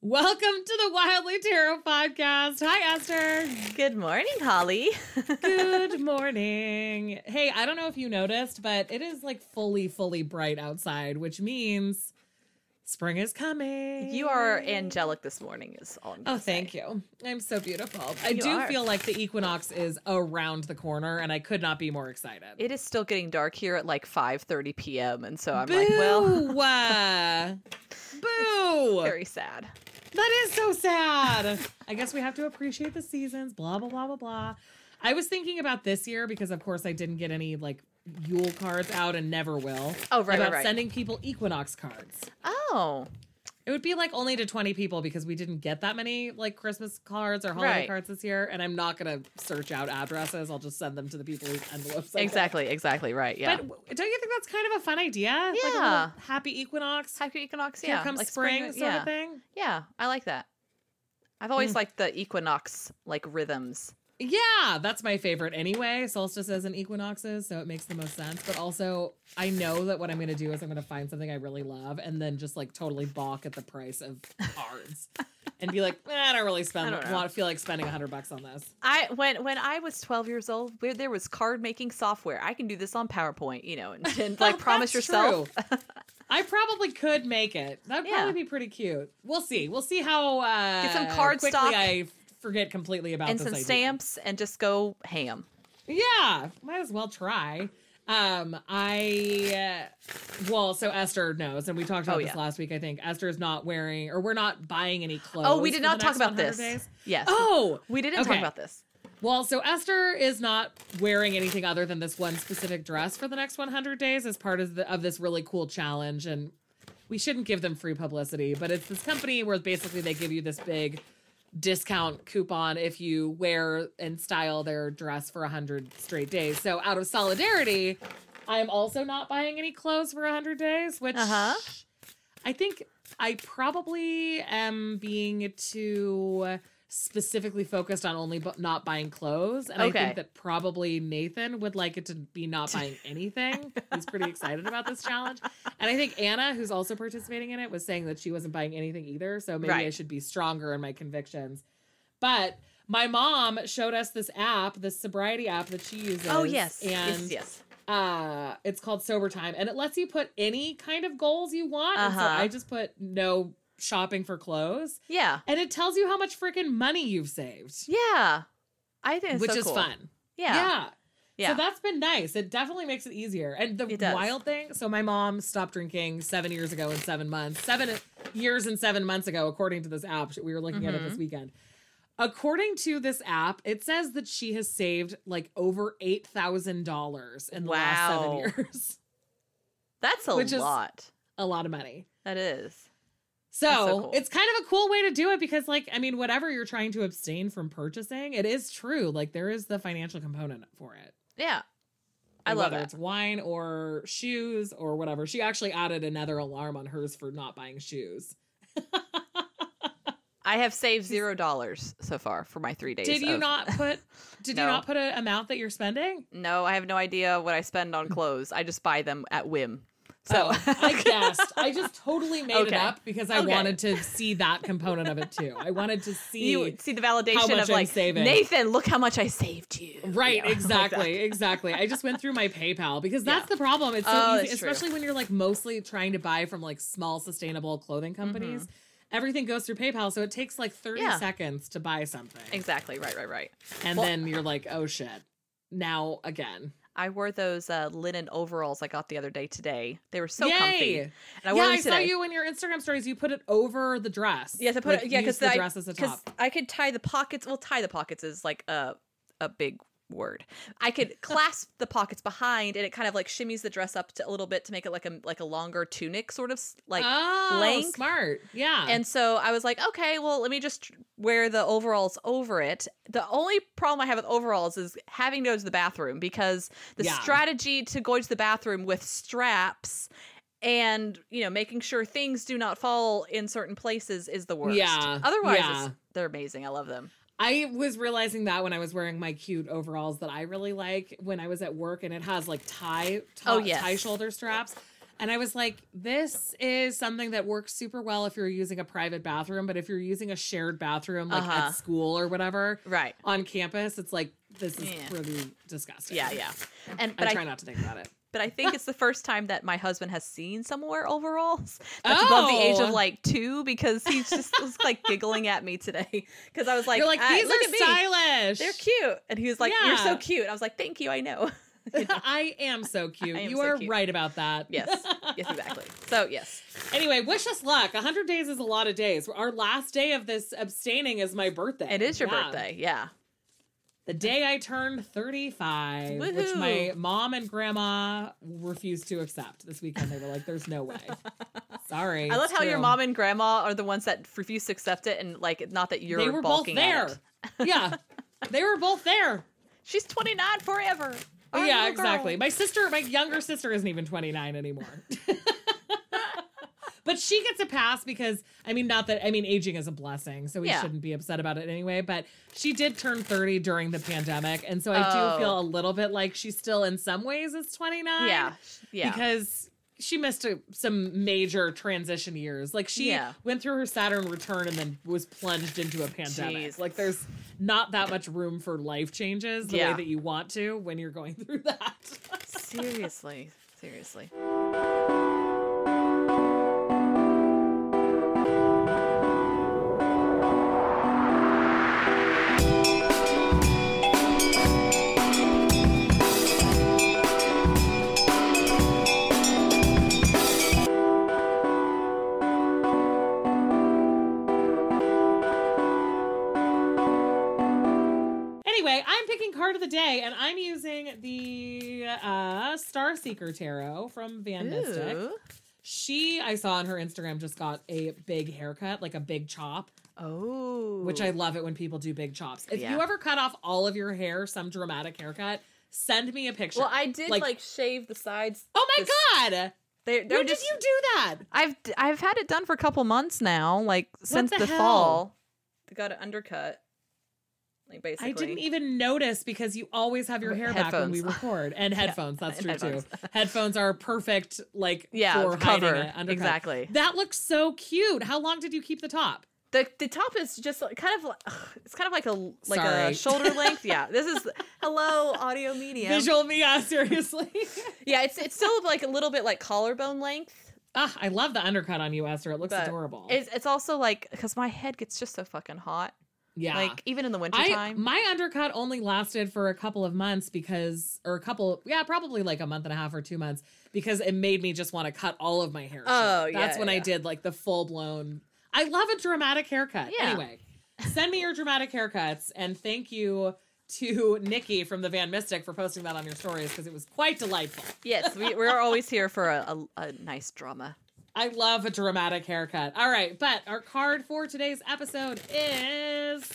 Welcome to the Wildly Tarot podcast. Hi, Esther. Good morning, Holly. Good morning. Hey, I don't know if you noticed, but it is like fully, fully bright outside, which means spring is coming. You are angelic this morning, is all I'm Oh, thank say. you. I'm so beautiful. I You do are. feel like the equinox is around the corner, and I could not be more excited. It is still getting dark here at like 5:30 p.m. and so I'm Boo! like, well, boo! very sad. That is so sad. I guess we have to appreciate the seasons, blah, blah, blah, blah, blah. I was thinking about this year because, of course, I didn't get any like Yule cards out and never will. Oh, right, right, about right. sending people equinox cards. Oh, It would be like only to 20 people because we didn't get that many like Christmas cards or holiday Right. cards this year. And I'm not going to search out addresses. I'll just send them to the people whose envelopes. Get. exactly, exactly, right. Yeah. But don't you think that's kind of a fun idea? Like a Yeah. happy equinox. Happy equinox, Here yeah. comes like spring, sort yeah. of thing. Yeah, I like that. I've Mm. always liked the equinox like rhythms. Yeah, that's my favorite anyway. Solstices and equinoxes, so it makes the most sense. But also, I know that what I'm going to do is I'm going to find something I really love and then just like totally balk at the price of cards and be like, eh, I don't really spend, I don't want to feel like spending a hundred bucks on this. I when when I was 12 years old, where there was card making software. I can do this on PowerPoint, you know, and, and like promise yourself. I probably could make it. That'd Yeah. probably be pretty cute. We'll see. We'll see how uh, Get some card quickly stock I forget completely about and this some idea. stamps and just go ham. Yeah, might as well try. Um, I uh, well, so Esther knows, and we talked about Oh, this last week. I think Esther is not wearing, or we're not buying any clothes. Oh, we did not talk about this. Days. Yes. Oh, We didn't talk about this. well, so Esther is not wearing anything other than this one specific dress for the next 100 days as part of the of this really cool challenge, and we shouldn't give them free publicity, but it's this company where basically they give you this big discount coupon if you wear and style their dress for 100 straight days. So out of solidarity, I am also not buying any clothes for 100 days, which Uh-huh. I think I probably am being too specifically focused on only bu- not buying clothes and I think that probably Nathan would like it to be not buying anything. He's pretty excited about this challenge. And I think Anna, who's also participating in it, was saying that she wasn't buying anything either. So maybe I should be stronger in my convictions. But my mom showed us this app, this sobriety app that she uses. Oh yes. And yes, yes. uh it's called Sober Time and it lets you put any kind of goals you want. And so Uh-huh. I just put no shopping for clothes. Yeah. And it tells you how much freaking money you've saved. Yeah. I think it's which so is cool. fun. Yeah. yeah. Yeah. So that's been nice. It definitely makes it easier. And the wild thing, so my mom stopped drinking seven years ago and seven months. Seven years and seven months ago, according to this app. We were looking at it this Mm-hmm. weekend. According to this app, it says that she has saved like over eight thousand dollars in the last seven years. That's a Which lot. a lot of money. That is. So, so cool. it's kind of a cool way to do it because, like, I mean, whatever you're trying to abstain from purchasing, it is true. Like, there is the financial component for it. Yeah. I love whether it. it's wine or shoes or whatever. She actually added another alarm on hers for not buying shoes. I have saved zero dollars so far for my three days. Did you of- not put? Did you not put an amount that you're spending? No, I have no idea what I spend on mm. clothes. I just buy them at whim. So So I guessed. I just totally made it up because I Okay. wanted to see that component of it too. I wanted to see. you see the validation of I'm like saving. Nathan, look how much I saved you. Right, exactly, exactly. I just went through my PayPal because that's Yeah. the problem. It's so Oh, easy, that's true. especially when you're like mostly trying to buy from like small sustainable clothing companies. Everything goes through PayPal, so it takes like 30 Mm-hmm. Yeah. seconds to buy something. Exactly. Right. Right. Right. And Well- then you're like, oh shit. Now again. I wore those uh, linen overalls I got the other day. Today they were so Yay! comfy. And I yeah, I today. saw you in your Instagram stories. You put it over the dress. Yes, I put Like, it. Yeah, because the I, dress as a top. I could tie the pockets. Well, tie the pockets is like a a big word. I could clasp the pockets behind, and it kind of like shimmies the dress up to a little bit to make it like a like a longer tunic, sort of like. oh, length. smart. Yeah. And so I was like, okay, well, let me just wear the overalls over it. The only problem I have with overalls is having to go to the bathroom because the Yeah. strategy to go to the bathroom with straps and you know making sure things do not fall in certain places is the worst. Yeah, Otherwise, yeah. they're amazing. I love them. I was realizing that when I was wearing my cute overalls that I really like when I was at work and it has like tie, tie Oh, yes. tie shoulder straps. And I was like, this is something that works super well if you're using a private bathroom, but if you're using a shared bathroom like Uh-huh. at school or whatever Right. on campus, it's like this is Yeah. pretty disgusting. Yeah, yeah. And but I try I, not to think about it. But I think it's the first time that my husband has seen some wear overalls that's above the age of Oh. like two because he just was like giggling at me today because I was like, You're like, "Ah, these look are at me. stylish. They're cute, and he was like, "You're so cute." I was like, "Thank you, I know." I am so cute. Am you so are cute. right about that. yes, yes, exactly. So yes, Anyway, wish us luck. 100 days is a lot of days. Our last day of this abstaining is my birthday. it is your Yeah. birthday. Yeah. The day I turned 35, which my mom and grandma refused to accept this weekend. They were like, there's no way. Sorry. I love how your mom and grandma are the ones that refuse to accept it, and like, not that you're they were both there. yeah. They were both there. She's 29 forever. Our yeah, exactly. My sister, my younger sister isn't even 29 anymore. but she gets a pass because I mean not that I mean aging is a blessing, so we Yeah. shouldn't be upset about it anyway, but she did turn 30 during the pandemic, and so I Oh. do feel a little bit like she still in some ways is 29. Yeah, yeah. Because she missed a, some major transition years. Like she Yeah. went through her Saturn return and then was plunged into a pandemic. Jeez. Like there's not that much room for life changes the Yeah. way that you want to when you're going through that. seriously, seriously. Card of the day and I'm using the uh Star Seeker Tarot from Van Mystic. Ooh. She I saw on her Instagram just got a big haircut, like a big chop. Oh, which I love it when people do big chops. If Yeah. you ever cut off all of your hair, some dramatic haircut, send me a picture. Well, I did like, shave the sides. oh my this- god, They, they're when just. did you do that? I've I've had it done for a couple months now, like since the the, fall. They got it undercut, like basically. I didn't even notice because you always have your hair back when we record and headphones. That's true headphones. too. Headphones are perfect, like Yeah, for cover hiding it. exactly. That looks so cute. How long did you keep the top? The the top is just kind of like it's kind of like a like Sorry. a shoulder length. Yeah, this is hello audio media Visual me, yeah, seriously. Yeah, it's it's still like a little bit like collarbone length. ah, I love the undercut on you, Esther. It looks But adorable. It's it's also like because my head gets just so fucking hot. Yeah, Like even in the wintertime. my undercut only lasted for a couple of months because or a couple yeah probably like a month and a half or two months because it made me just want to cut all of my hair Oh, short. that's yeah, when I did like the full blown I love a dramatic haircut Yeah. anyway send me your dramatic haircuts and thank you to Nikki from the Van Mystic for posting that on your stories because it was quite delightful yes, we, we're always here for a, a, a nice drama. I love a dramatic haircut all right but our card for today's episode is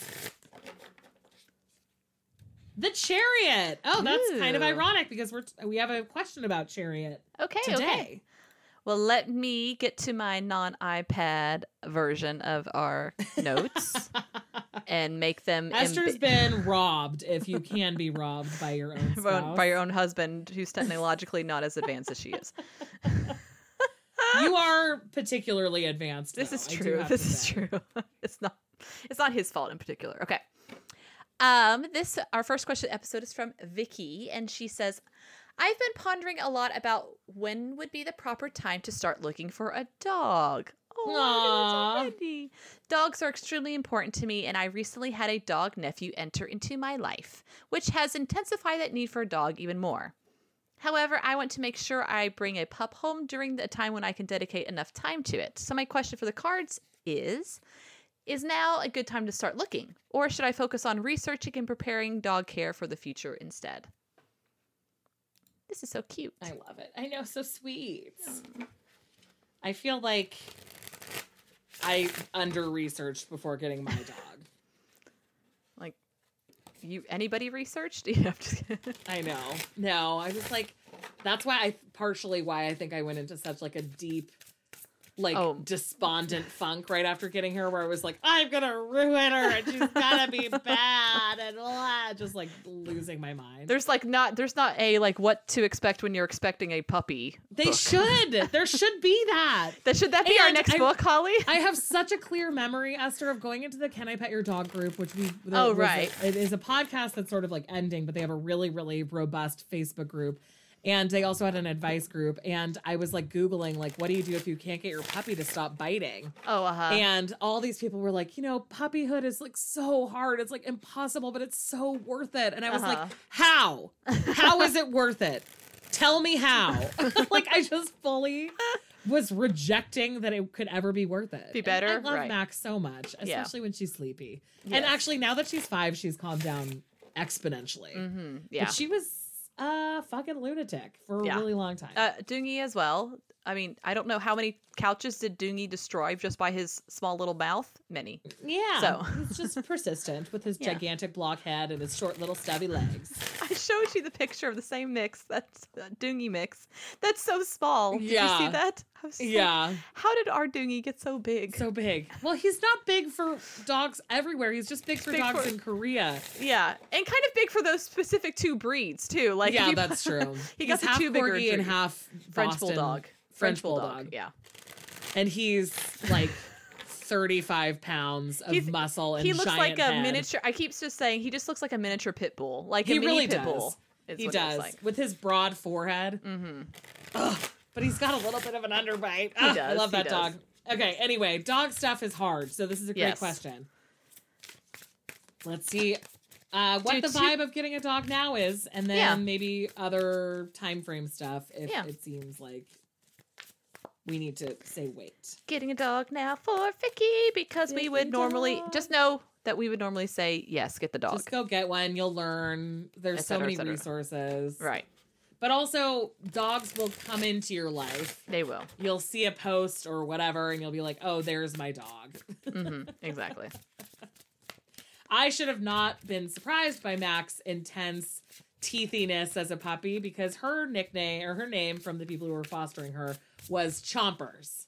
the chariot. Oh, that's kind of ironic because we're we have a question about chariot Okay, today. okay. Well, let me get to my non iPad version of our notes and make them Esther's imbi- been robbed, if you can be robbed by your own spouse. by your own husband, who's technologically not as advanced as she is. You are particularly advanced. This though, is true. This is say. true. It's not. It's not his fault in particular. Okay. Um. This our first question episode is from Vicky, and she says, "I've been pondering a lot about when would be the proper time to start looking for a dog." Oh, Aw. look at already. Dogs are extremely important to me, and I recently had a dog nephew enter into my life, which has intensified that need for a dog even more. However, I want to make sure I bring a pup home during the time when I can dedicate enough time to it. So, my question for the cards is Is now a good time to start looking? Or should I focus on researching and preparing dog care for the future instead? This is so cute. I love it. I know, so sweet. I feel like I under researched before getting my dog. You anybody researched? You have to. I know. No, I was just like, that's why I partially why I think I went into such like a deep like Oh. despondent funk right after getting her where I was like, I'm gonna ruin her and she's gonna be bad and blah, just like losing my mind. There's like not there's not a like what to expect when you're expecting a puppy. they book. should. There should be that. That should that be our next I- book, Holly? I have such a clear memory, Esther, of going into the Can I Pet Your Dog group, which we Oh, was a- right. it is a podcast that's sort of like ending, but they have a really, really robust Facebook group. And they also had an advice group. And I was like Googling, like, what do you do if you can't get your puppy to stop biting? oh, uh-huh. And all these people were like, you know, puppyhood is like so hard. It's like impossible, but it's so worth it. And I was Uh-huh. like, how? How is it worth it? Tell me how. like I just fully was rejecting that it could ever be worth it. Be And better? I love Right. Mac so much, Yeah. especially when she's sleepy. Yes. And actually, now that she's five, she's calmed down exponentially. hmm Yeah. But she was a fucking lunatic for a Yeah. really long time. Uh, Doongie as well. I mean, I don't know how many couches did Doongie destroy just by his small little mouth. Many. yeah. so- he's just persistent with his Yeah. gigantic block head and his short little stubby legs. I showed you the picture of the same mix. That's uh, Doongie mix. That's so small. Did you see that? Was like, Yeah. how did our Doongie get so big? So big. Well, he's not big for dogs everywhere. He's just big for Big dogs for- in Korea. yeah, and kind of big for those specific two breeds too. Like yeah, you- that's true. He got he's the half two bigger and half French Boston- bulldog. French bulldog. Yeah. and he's like 35 pounds of He's- muscle and he looks like a head. miniature. I keep just saying he just looks like a miniature pit bull, like He a mini really pit does. bull. He does like. with his broad forehead. Mm-hmm. Ugh, but he's got a little bit of an underbite. Ugh, I love that dog. Okay, anyway, dog stuff is hard. So this is a great Yes. question. Let's see uh, what Do the two- vibe of getting a dog now is, and then Yeah. maybe other time frame stuff if Yeah. it seems like we need to say wait. Getting a dog now for Vicky because we would normally dog. just know that we would normally say yes, get the dog. Just go get one. You'll learn. There's Et so et many resources. right. But also, dogs will come into your life. They will. You'll see a post or whatever, and you'll be like, oh, there's my dog. hmm exactly. I should have not been surprised by Mac's intense teethiness as a puppy because her nickname or her name from the people who were fostering her was Chompers.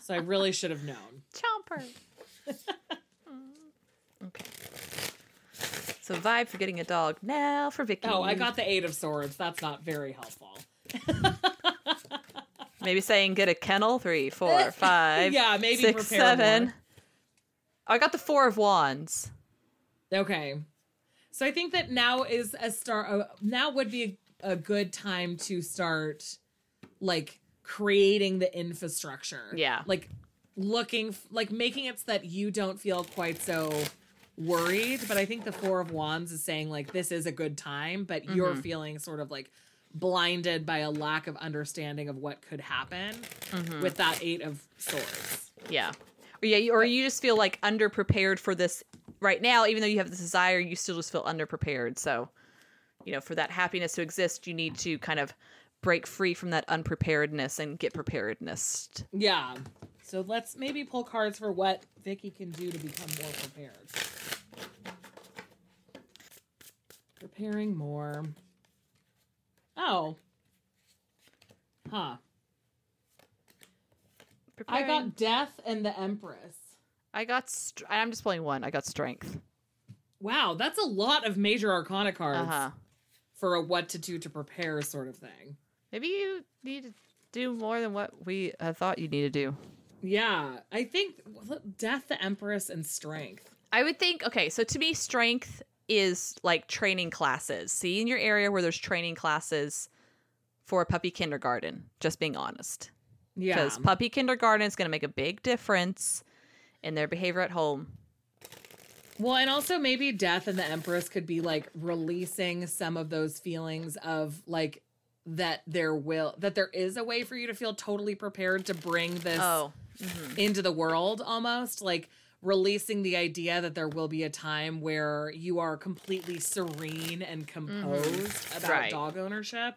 so I really should have known. Chomper. okay. So vibe for getting a dog now for Vicky. Oh, I got the Eight of Swords. That's not very helpful. maybe saying get a kennel three, four, five, yeah, maybe six, seven. more. I got the four of wands. Okay. So I think that now is a start. Uh, now would be a, a good time to start, like creating the infrastructure. Yeah. Like looking, f- like making it so that you don't feel quite so worried. But I think the Four of Wands is saying like this is a good time, but you're Mhm. feeling sort of like blinded by a lack of understanding of what could happen Mhm. with that Eight of Swords. Yeah. Or yeah, or you just feel like underprepared for this right now, even though you have this desire, you still just feel underprepared. So, you know, for that happiness to exist, you need to kind of break free from that unpreparedness and get preparedness. Yeah. So let's maybe pull cards for what Vicky can do to become more prepared. Preparing more. Oh. Huh. I got Death and the Empress. I got str- I'm just pulling one. I got strength. Wow, that's a lot of major arcana cards Uh-huh. for a what to do to prepare sort of thing. Maybe you need to do more than what we uh, thought you need to do. Yeah, I think Death, the Empress, and Strength. I would think okay, so to me strength is like training classes. See in your area where there's training classes for a puppy kindergarten, just being honest. Yeah. Because puppy kindergarten is going to make a big difference in their behavior at home. Well, and also maybe Death and the Empress could be like releasing some of those feelings of like that there will that there is a way for you to feel totally prepared to bring this Oh. mhm. into the world almost like releasing the idea that there will be a time where you are completely serene and composed about Right. dog ownership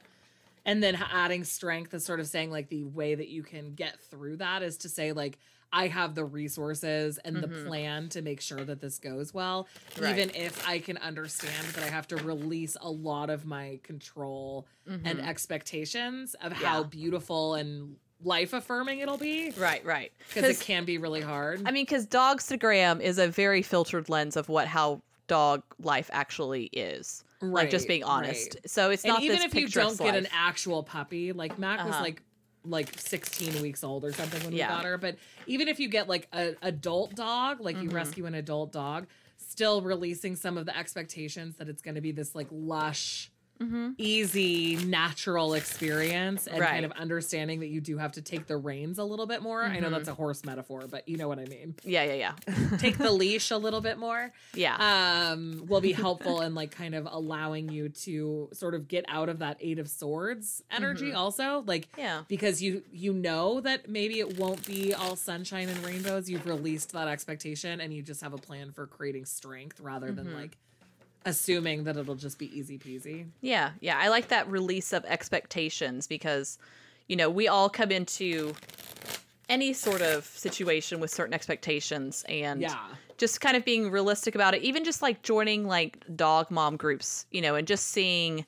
and then adding strength is sort of saying like the way that you can get through that is to say like I have the resources and the Mhm. plan to make sure that this goes well Right. even if I can understand that I have to release a lot of my control and Mhm. expectations of how beautiful and life affirming it'll be Right, right. because it can be really hard. I mean, because Dogstagram is a very filtered lens of what how dog life actually is. like just being honest. right. So it's and not even if you don't get an actual puppy, like Mac was Uh-huh. like like 16 weeks old or something when Yeah. we got her. But even if you get like a adult dog, like you Mhm. rescue an adult dog, still releasing some of the expectations that it's going to be this like lush, Mhm. easy, natural experience, and Right. kind of understanding that you do have to take the reins a little bit more. I know Mhm. that's a horse metaphor, but you know what I mean. Yeah, yeah, yeah. Take the leash a little bit more yeah. um will be helpful in like kind of allowing you to sort of get out of that eight of swords energy Mhm. also like yeah. because you you know that maybe it won't be all sunshine and rainbows you've released that expectation and you just have a plan for creating strength rather than Mhm. like assuming that it'll just be easy peasy Yeah, yeah. I like that release of expectations because, you know, we all come into any sort of situation with certain expectations and yeah just kind of being realistic about it. Even just like joining like dog mom groups, you know, and just seeing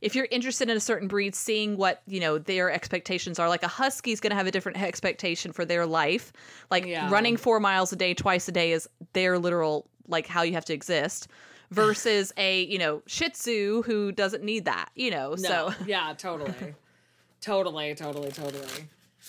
if you're interested in a certain breed, seeing what, you know, their expectations are. Like a husky's going to have a different expectation for their life. Like Yeah. running 4 miles a day twice a day is their literal like how you have to exist versus a, you know, shih tzu who doesn't need that, you know. no So yeah totally totally totally totally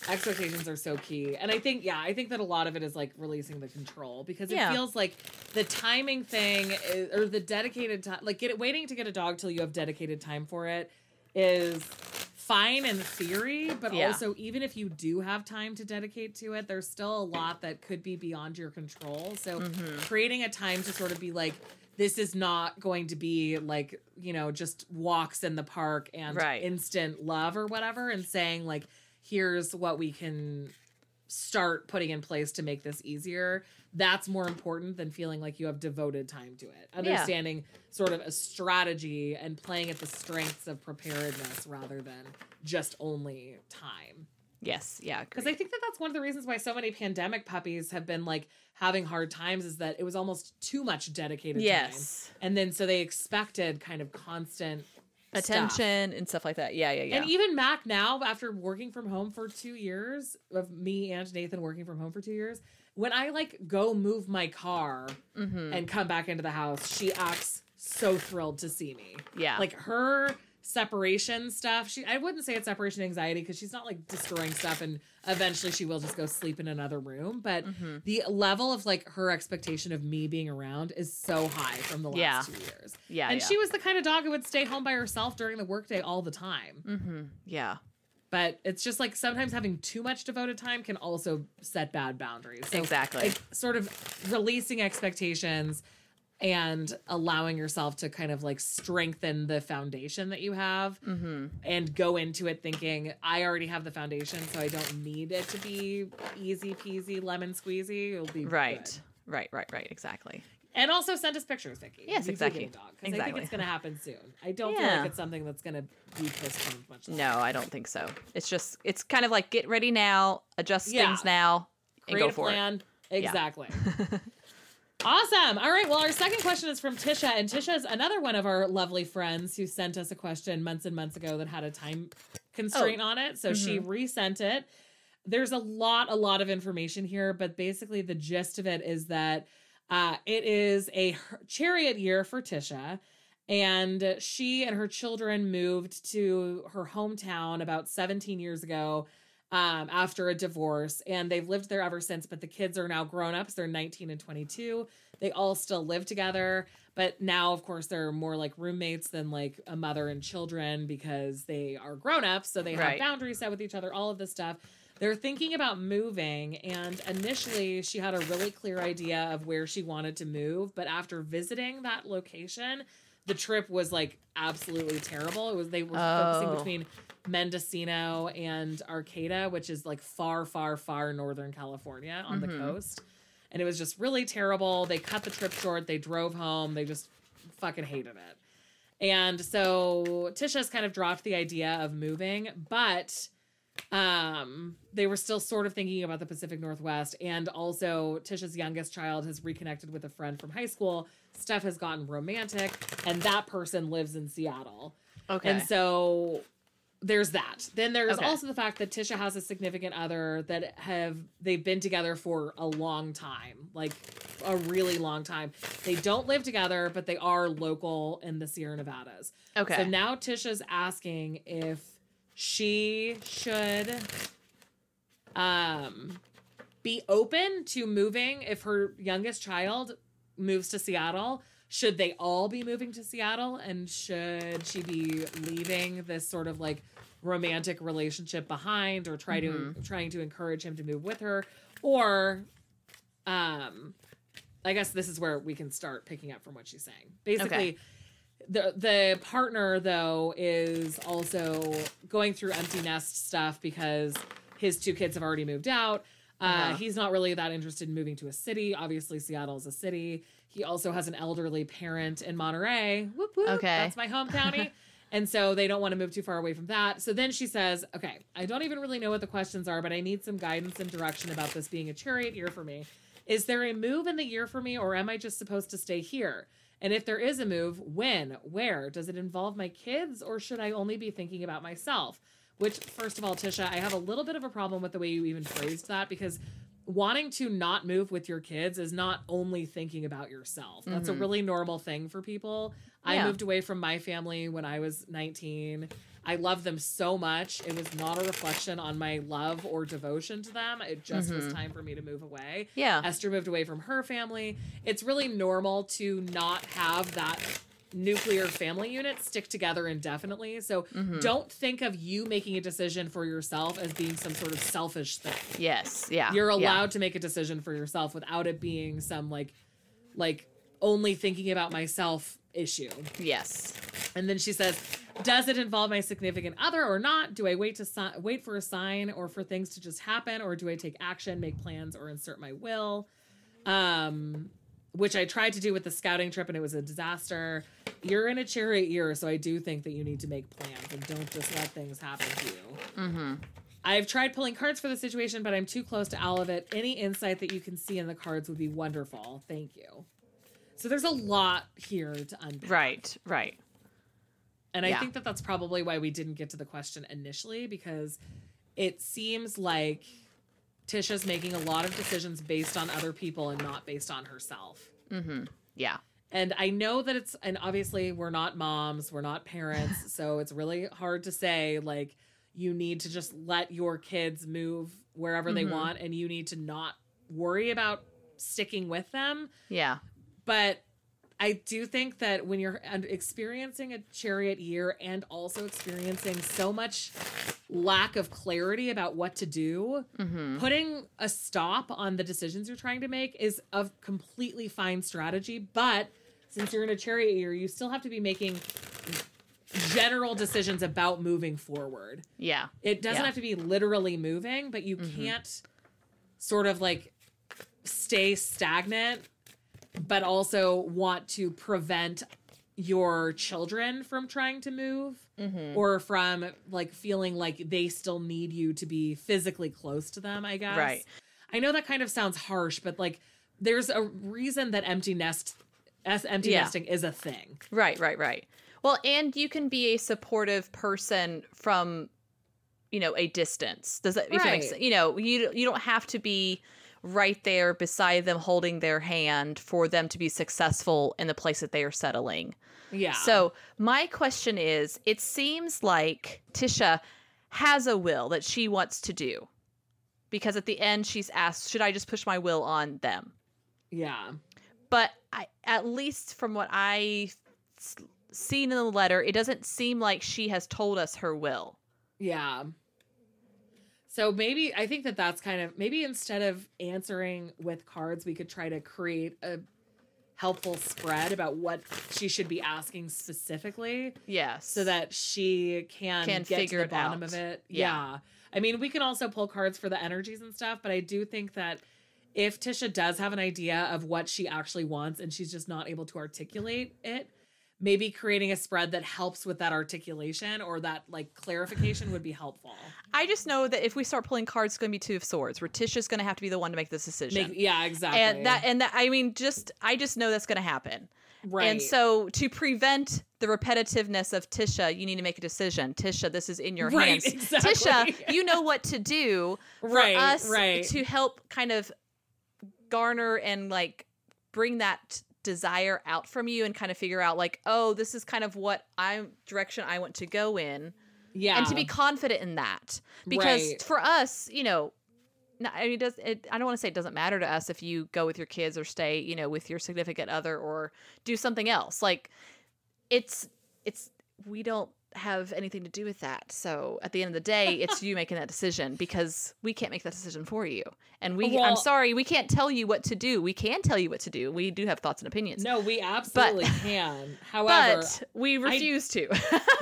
expectations are so key and i think yeah i think that a lot of it is like releasing the control because it Yeah. feels like the timing thing is, or the dedicated time like get waiting to get a dog till you have dedicated time for it is fine in theory but Yeah. also even if you do have time to dedicate to it there's still a lot that could be beyond your control so Mhm. creating a time to sort of be like this is not going to be like you know just walks in the park and Right. instant love or whatever and saying like here's what we can start putting in place to make this easier that's more important than feeling like you have devoted time to it. Understanding sort of a strategy and playing at the strengths of preparedness rather than just only time yes, yeah. because. I think that that's one of the reasons why so many pandemic puppies have been like having hard times is that it was almost too much dedicated time. yes. And then so they expected kind of constant stuff. Attention and stuff like that. Yeah, yeah, yeah. And even Mac now, after working from home for two years, of me and Nathan working from home for two years, when I like go move my car Mhm. and come back into the house, she acts so thrilled to see me. yeah. Like her separation stuff, she I wouldn't say it's separation anxiety because she's not like destroying stuff and eventually she will just go sleep in another room. But Mhm. the level of like her expectation of me being around is so high from the last Yeah. two years. yeah, and yeah. she was the kind of dog who would stay home by herself during the workday all the time. Mm-hmm. Yeah. But it's just like sometimes having too much devoted time can also set bad boundaries. So exactly. like sort of releasing expectations and allowing yourself to kind of like strengthen the foundation that you have mm-hmm. and go into it thinking I already have the foundation so I don't need it to be easy peasy lemon squeezy it'll be Right. good. Right. Right. Right. Exactly. and also send us pictures Vicky Yes, exactly. dog because I think it's going to happen soon I don't feel like it's something that's going to be postponed much longer. No, I don't think so. It's just it's kind of like get ready now, adjust Yeah. things now, and go a for plan Yeah. exactly Awesome. All right. Well, our second question is from Tisha, and Tisha is another one of our lovely friends who sent us a question months and months ago that had a time constraint on it. So she Mm-hmm. resent it. There's a lot, a lot of information here, but basically the gist of it is that uh, it is a chariot year for Tisha. And she and her children moved to her hometown about 17 years ago um, after a divorce, and they've lived there ever since. But the kids are now grown ups; they're 19 and 22. They all still live together, but now, of course, they're more like roommates than like a mother and children because they are grown ups. So they have Right. boundaries set with each other. All of this stuff. They're thinking about moving, and initially, she had a really clear idea of where she wanted to move. But after visiting that location, the trip was like absolutely terrible. It was they were focusing Oh. between Mendocino and Arcata, which is like far, far, far northern California on the Mhm. coast. And it was just really terrible. They cut the trip short. They drove home. They just fucking hated it. And so Tisha's kind of dropped the idea of moving, but um they were still sort of thinking about the Pacific Northwest and also Tisha's youngest child has reconnected with a friend from high school. Stuff has gotten romantic and that person lives in Seattle. Okay. And so there's that. Then there's Okay. also the fact that Tisha has a significant other that have they've been together for a long time, like a really long time. They don't live together, but they are local in the Sierra Nevadas. Okay. So now Tisha's asking if she should um be open to moving if her youngest child moves to Seattle. Should they all be moving to Seattle and should she be leaving this sort of like romantic relationship behind or try to trying to encourage him to move with her or um I guess this is where we can start picking up from what she's saying. Basically, the the partner though is also going through empty nest stuff because his two kids have already moved out. Uh, Uh-huh. He's not really that interested in moving to a city. Obviously, Seattle is a city. He also has an elderly parent in Monterey. Whoop, whoop. Okay. That's my home county. and so they don't want to move too far away from that. So then she says, Okay, I don't even really know what the questions are, but I need some guidance and direction about this being a chariot year for me. Is there a move in the year for me, or am I just supposed to stay here? And if there is a move, when? Where? Does it involve my kids, or should I only be thinking about myself? Which, first of all, Tisha, I have a little bit of a problem with the way you even phrased that because wanting to not move with your kids is not only thinking about yourself. That's a Mhm. really normal thing for people. I moved away from my family when I was 19. I love them so much. It was not a reflection on my love or devotion to them. It just was Mhm. time for me to move away. Yeah. Esther moved away from her family. It's really normal to not have that nuclear family unit stick together indefinitely. So Mhm. don't think of you making a decision for yourself as being some sort of selfish thing. Yes. Yeah. You're yeah. allowed to make a decision for yourself without it being some like like only thinking about myself issue. Yes. And then she says, "Does it involve my significant other or not? Do I wait to si- wait for a sign or for things to just happen, or do I take action, make plans, or insert my will?" Um, which I tried to do with the scouting trip, and it was a disaster. You're in a chariot year, so I do think that you need to make plans and don't just let things happen to you. Mm-hmm. I've tried pulling cards for the situation, but I'm too close to all of it. Any insight that you can see in the cards would be wonderful. Thank you. So there's a lot here to unpack. Right. Right. And I think that that's probably why we didn't get to the question initially because it seems like Tisha's making a lot of decisions based on other people and not based on herself. Mm-hmm. Yeah. And I know that it's, and obviously we're not moms, we're not parents. so it's really hard to say, like, you need to just let your kids move wherever they Mhm. want and you need to not worry about sticking with them. Yeah. But I do think that when you're experiencing a chariot year and also experiencing so much lack of clarity about what to do, Mm-hmm. putting a stop on the decisions you're trying to make is a completely fine strategy. But since you're in a chariot year, you still have to be making general decisions about moving forward. Yeah. It doesn't Yeah. have to be literally moving, but you Mhm. can't sort of like stay stagnant, but also want to prevent your children from trying to move Mm-hmm. or from like feeling like they still need you to be physically close to them, I guess. Right. I know that kind of sounds harsh, but like there's a reason that empty nest as empty Yeah. nesting is a thing. Right, right, right. Well, and you can be a supportive person from, you know, a distance. Does that, if that makes Right. sense? You know, you you don't have to be right there beside them holding their hand for them to be successful in the place that they are settling. Yeah. So, my question is it seems like Tisha has a will that she wants to do. Because at the end she's asked, should I just push my will on them? yeah. but I, at least from what I seen in the letter, it doesn't seem like she has told us her will. Yeah. So maybe I think that that's kind of maybe instead of answering with cards, we could try to create a helpful spread about what she should be asking specifically Yes. so that she can, Can get figure to the bottom out. of it. Yeah. Yeah. I mean, we can also pull cards for the energies and stuff, but I do think that if Tisha does have an idea of what she actually wants and she's just not able to articulate it, maybe creating a spread that helps with that articulation or that like clarification would be helpful. I just know that if we start pulling cards, it's going to be two of swords, where Tisha's going to have to be the one to make this decision. Make, yeah, exactly. and that, and that, I mean, just I just know that's going to happen. Right. And so to prevent the repetitiveness of Tisha, you need to make a decision. Tisha, this is in your Right, hands. exactly. Tisha, you know what to do for Right, us right. to help kind of garner and like bring that desire out from you and kind of figure out like, oh, this is kind of what I'm direction I want to go in. yeah. And to be confident in that. Because Right. for us, you know, I mean, it does it? I don't want to say it doesn't matter to us if you go with your kids or stay, you know, with your significant other or do something else. Like, it's it's we don't have anything to do with that. So at the end of the day, it's you making that decision because we can't make that decision for you. And we, I'm sorry, we can't tell you what to do. We can tell you what to do. We do have thoughts and opinions, no, we absolutely can. However, but we refuse to.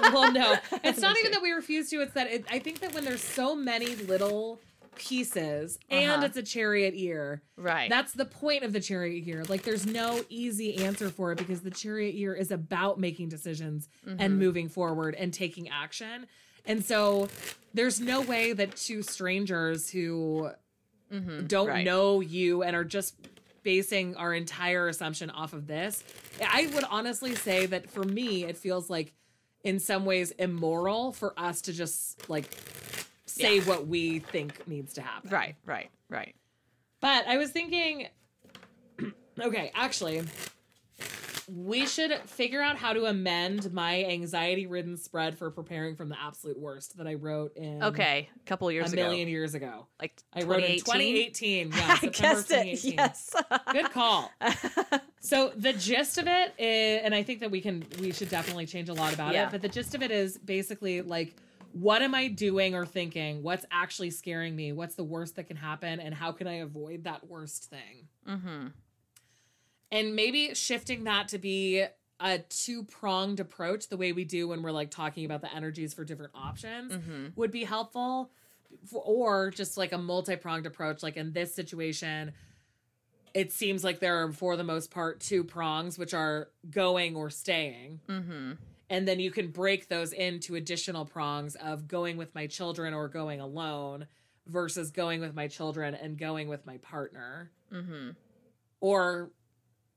well, no, it's not even that we refuse to. It's that it, I think that when there's so many little pieces and Uh-huh. it's a chariot ear, right. that's the point of the chariot year. Like, there's no easy answer for it because the chariot year is about making decisions Mm-hmm. and moving forward and taking action. And so, there's no way that two strangers who Mhm. don't Right. know you and are just basing our entire assumption off of this. I would honestly say that for me, it feels like in some ways immoral for us to just like say Yeah. what we think needs to happen. Right, right, right. But I was thinking, okay, actually, we should figure out how to amend my anxiety ridden spread for preparing from the absolute worst that I wrote in Okay, a couple years a years million years ago. like I wrote in 2018. 2018. Yeah, I guessed it. Yes. Good call. So the gist of it is, and I think that we can, we should definitely change a lot about Yeah. it. But the gist of it is basically like, what am I doing or thinking? What's actually scaring me? What's the worst that can happen? And how can I avoid that worst thing? mm-hmm. And maybe shifting that to be a two pronged approach, the way we do when we're like talking about the energies for different options, Mm-hmm. would be helpful. Or just like a multi pronged approach, like in this situation, it seems like there are, for the most part, two prongs, which are going or staying. Mm-hmm. And then you can break those into additional prongs of going with my children or going alone versus going with my children and going with my partner Mm-hmm. or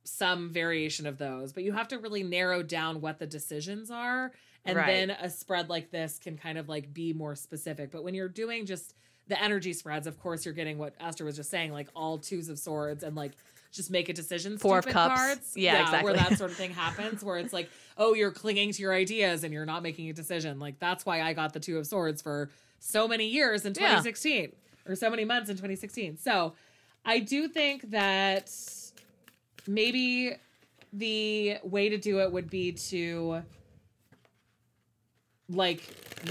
some variation of those. But you have to really narrow down what the decisions are. And Right. then a spread like this can kind of like be more specific. But when you're doing just the energy spreads, of course, you're getting what Esther was just saying, like all twos of swords and like just make a decision. Four of cups. Cards. Yeah, exactly. Where that sort of thing happens, where it's like, oh, you're clinging to your ideas and you're not making a decision. Like that's why I got the two of swords for so many years in Yeah. 2016 or so many months in 2016. So I do think that maybe the way to do it would be to like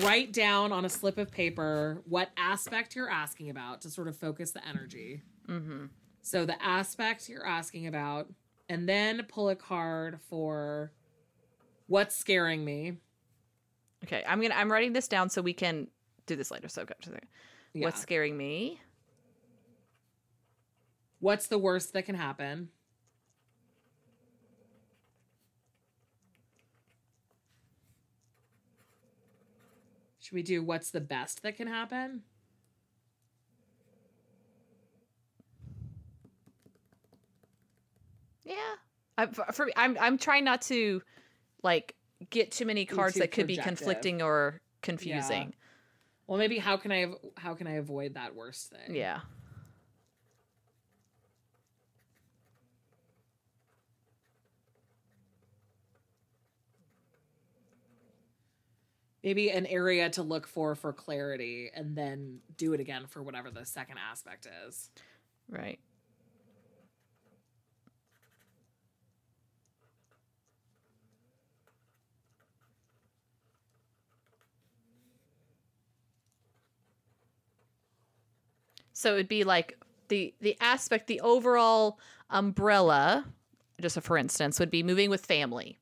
write down on a slip of paper what aspect you're asking about to sort of focus the energy. Mm-hmm. So the aspect you're asking about, and then pull a card for what's scaring me. Okay, I'm gonna I'm writing this down so we can do this later. So go to the Yeah. what's scaring me. What's the worst that can happen? Should we do what's the best that can happen? Yeah, I, for, for me, I'm I'm trying not to like get too many cards too that could be conflicting or confusing. Well, maybe how can I av- how can I avoid that worst thing? Yeah. Maybe an area to look for for clarity and then do it again for whatever the second aspect is. Right. So it'd be like the the aspect, the overall umbrella, just for instance, would be moving with family.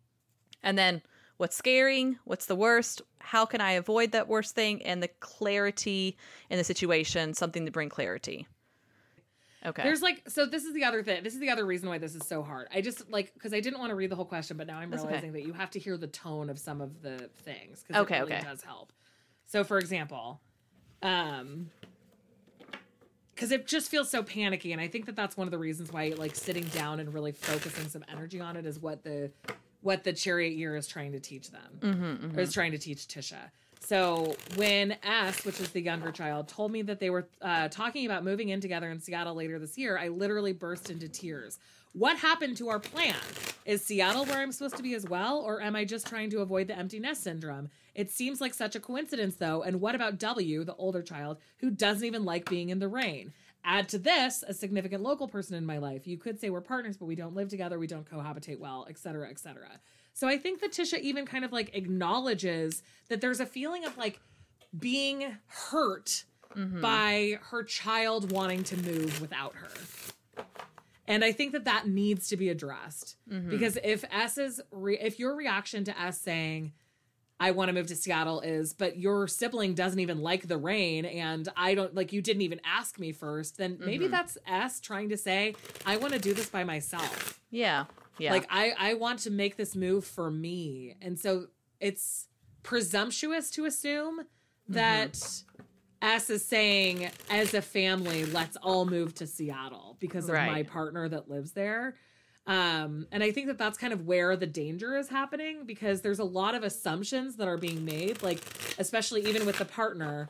And then what's scaring, what's the worst, how can I avoid that worst thing, and the clarity in the situation, something to bring clarity. Okay. There's like so this is the other thing. This is the other reason why this is so hard. I just like because I didn't want to read the whole question, but now I'm That's okay. realizing that you have to hear the tone of some of the things because Okay, it really okay. does help. So for example, um because it just feels so panicky and i think that that's one of the reasons why like sitting down and really focusing some energy on it is what the what the chariot year is trying to teach them. Mm-hmm, or is trying to teach tisha. So when s which is the younger child told me that they were uh, talking about moving in together in seattle later this year i literally burst into tears. What happened to our plan? Is seattle where i'm supposed to be as well or am i just trying to avoid the empty nest syndrome it seems like such a coincidence though and what about w the older child who doesn't even like being in the rain Add to this a significant local person in my life. You could say we're partners, but we don't live together, we don't cohabitate well, et cetera, et cetera. So I think that Tisha even kind of like acknowledges that there's a feeling of like being hurt mm-hmm. by her child wanting to move without her. And I think that that needs to be addressed mm-hmm. because if S's re- if your reaction to S saying I want to move to Seattle is, but your sibling doesn't even like the rain and I don't like you didn't even ask me first, then maybe mm-hmm. that's S trying to say, I want to do this by myself. Yeah. Yeah. Like I I want to make this move for me. And so it's presumptuous to assume mm-hmm. that S is saying as a family, let's all move to Seattle because of my partner that lives there. Um, and I think that that's kind of where the danger is happening because there's a lot of assumptions that are being made, like especially even with the partner.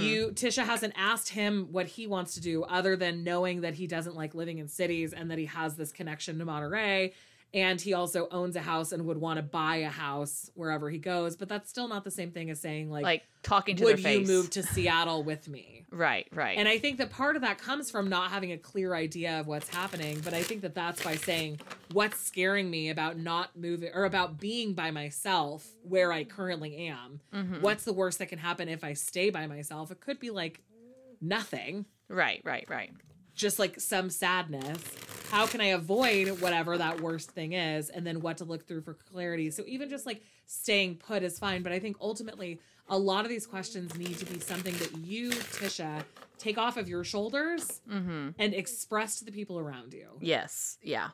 You Tisha hasn't asked him what he wants to do other than knowing that he doesn't like living in cities and that he has this connection to Monterey and he also owns a house and would want to buy a house wherever he goes, but that's still not the same thing as saying like, like talking to would their face. you move to Seattle with me? Right. Right. And I think that part of that comes from not having a clear idea of what's happening. But I think that that's by saying what's scaring me about not moving or about being by myself where I currently am. Mhm. What's the worst that can happen if I stay by myself? It could be like nothing, Right. Right. Right. just like some sadness. How can I avoid whatever that worst thing is? And then what to look through for clarity. So even just like staying put is fine. But I think ultimately, a lot of these questions need to be something that you, Tisha, take off of your shoulders Mm-hmm. and express to the people around you. Yes. Yeah.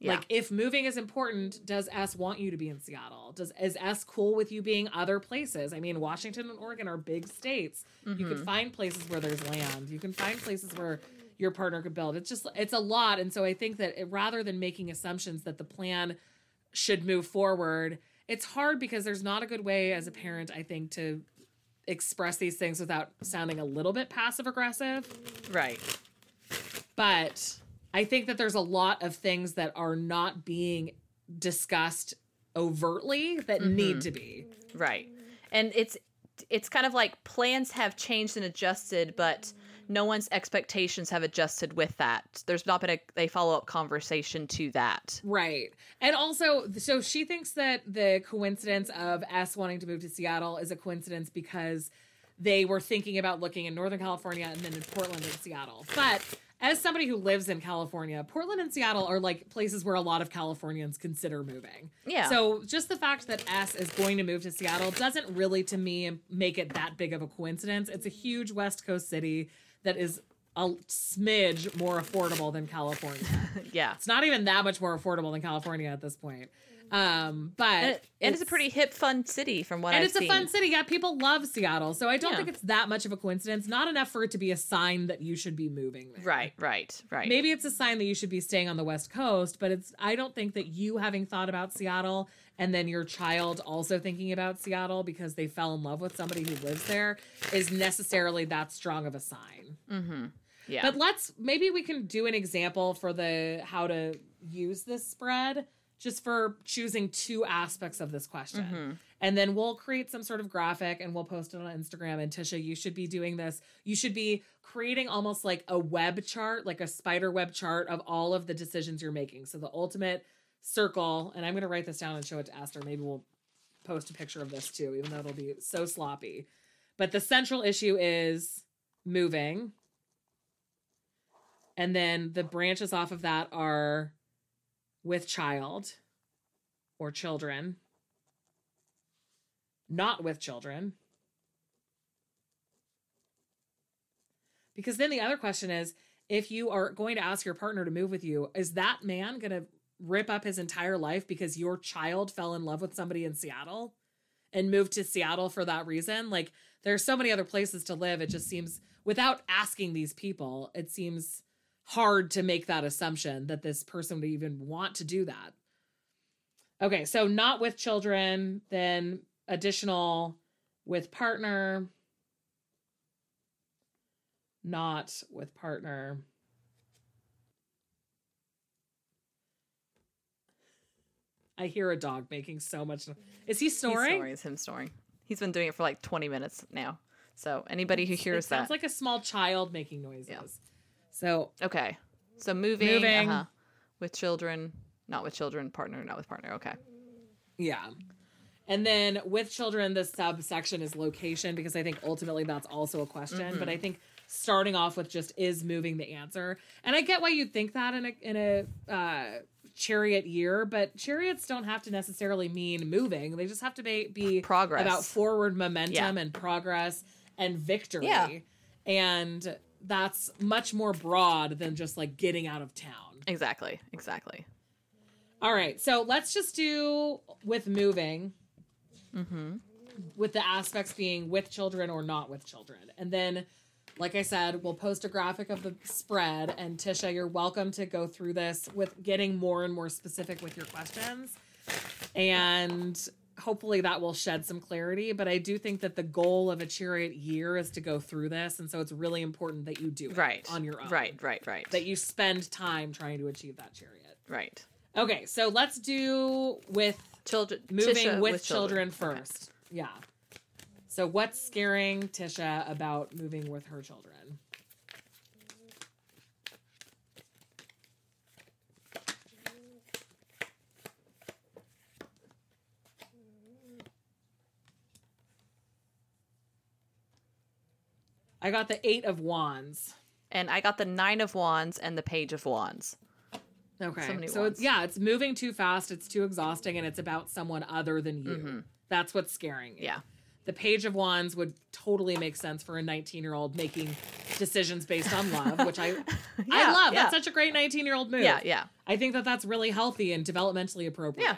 Yeah. Like if moving is important, does S want you to be in Seattle? Does is S cool with you being other places? I mean, Washington and Oregon are big states. You can Mhm. find places where there's land. You can find places where your partner could build. It's just it's a lot, and so I think that it, rather than making assumptions that the plan should move forward, it's hard because there's not a good way as a parent, I think, to express these things without sounding a little bit passive aggressive Right. but I think that there's a lot of things that are not being discussed overtly that Mhm. need to be. Right. And it's it's kind of like plans have changed and adjusted, but no one's expectations have adjusted with that. There's not been a, a follow up conversation to that. Right. And also, so she thinks that the coincidence of S wanting to move to Seattle is a coincidence because they were thinking about looking in Northern California and then in Portland and Seattle. But as somebody who lives in California, Portland and Seattle are like places where a lot of Californians consider moving. Yeah. So just the fact that S is going to move to Seattle doesn't really, to me, make it that big of a coincidence. It's a huge West Coast city that is a smidge more affordable than California. yeah. it's not even that much more affordable than California at this point. Um, but And, it- and it's, a pretty hip, fun city from what and I've it's a fun city. Yeah, people love Seattle, so I don't Yeah. think it's that much of a coincidence. Not enough for it to be a sign that you should be moving there. Right, right, right. Maybe it's a sign that you should be staying on the West Coast, but it's I don't think that you having thought about Seattle and then your child also thinking about Seattle because they fell in love with somebody who lives there is necessarily that strong of a sign. Mm-hmm. Yeah. But let's maybe we can do an example for the how to use this spread just for choosing two aspects of this question. Mhm. And then we'll create some sort of graphic and we'll post it on Instagram. And Tisha, you should be doing this. You should be creating almost like a web chart, like a spider web chart of all of the decisions you're making. So the ultimate circle, and I'm going to write this down and show it to Esther. Maybe we'll post a picture of this too, even though it'll be so sloppy. But the central issue is moving. And then the branches off of that are with child or children, not with children. Because then the other question is if you are going to ask your partner to move with you, is that man going to rip up his entire life because your child fell in love with somebody in Seattle and moved to Seattle for that reason? Like, there's so many other places to live. It just seems without asking these people, it seems hard to make that assumption that this person would even want to do that. Okay, so not with children, then additional with partner, not with partner. I hear a dog making so much. no- Is he snoring? snoring. It's him snoring. He's been doing it for like 20 minutes now. So anybody who hears that. It sounds that. like a small child making noises. So okay. So moving, Moving. uh-huh, with children, not with children, partner, not with partner. Okay. yeah. And then with children, the subsection is location because I think ultimately that's also a question. Mm-hmm. But I think starting off with just is moving the answer, and I get why you'd think that in a in a uh, chariot year, but chariots don't have to necessarily mean moving. They just have to be, be Progress. about forward momentum Yeah. and progress and victory. Yeah. And that's much more broad than just like getting out of town. Exactly. Exactly. All right, so let's just do with moving, Mm-hmm. with the aspects being with children or not with children. And then, like I said, we'll post a graphic of the spread. And Tisha, you're welcome to go through this with getting more and more specific with your questions. And hopefully that will shed some clarity. But I do think that the goal of a chariot year is to go through this. And so it's really important that you do it Right. on your own. Right. Right. Right. That you spend time trying to achieve that chariot. right. Okay, so let's do with Children. moving Tisha with, children, Okay. first. Yeah. So what's scaring Tisha about moving with her children? I got the 8 of wands. And I got the nine of wands and the page of wands. Okay. So So it's yeah, it's moving too fast, it's too exhausting and it's about someone other than you. That's what's scaring you. Mm-hmm. Yeah. The Page of Wands would totally make sense for a 19 year old making decisions based on love, which I I love. yeah. That's such a great 19 year old move. Yeah. Yeah. I think that that's really healthy and developmentally appropriate. yeah.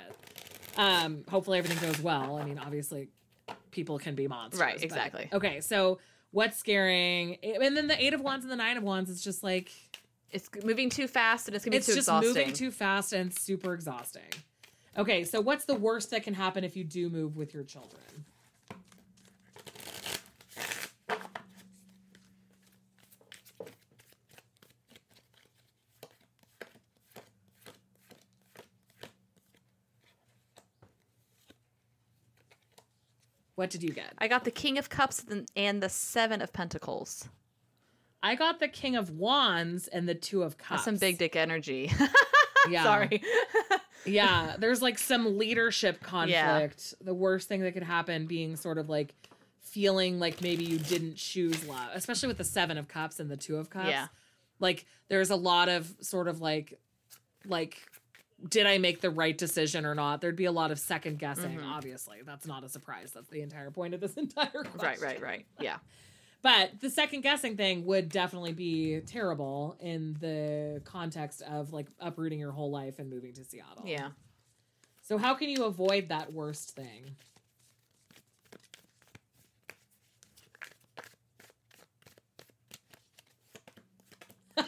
Um, hopefully everything goes well. I mean, obviously, people can be monsters. Right, but- exactly. Okay, so what's scaring? And then the Eight of Wands and the Nine of Wands is just like It's moving too fast and it's gonna be it's too just exhausting. moving too fast and super exhausting. Okay, so what's the worst that can happen if you do move with your children? What did you get? I got the King of Cups and- and the Seven of Pentacles. I got the King of Wands and the Two of Cups. That's some big dick energy. Yeah. Sorry. yeah, there's like some leadership conflict. The worst thing that could happen being sort of like feeling like maybe you didn't choose love, especially with the 7 of cups and the 2 of cups. Yeah. Like there's a lot of sort of like like did I make the right decision or not? There'd be a lot of second guessing, Mm-hmm. obviously. That's not a surprise. That's the entire point of this entire question. right, right, right. Yeah. But the second guessing thing would definitely be terrible in the context of like uprooting your whole life and moving to Seattle. Yeah. So how can you avoid that worst thing?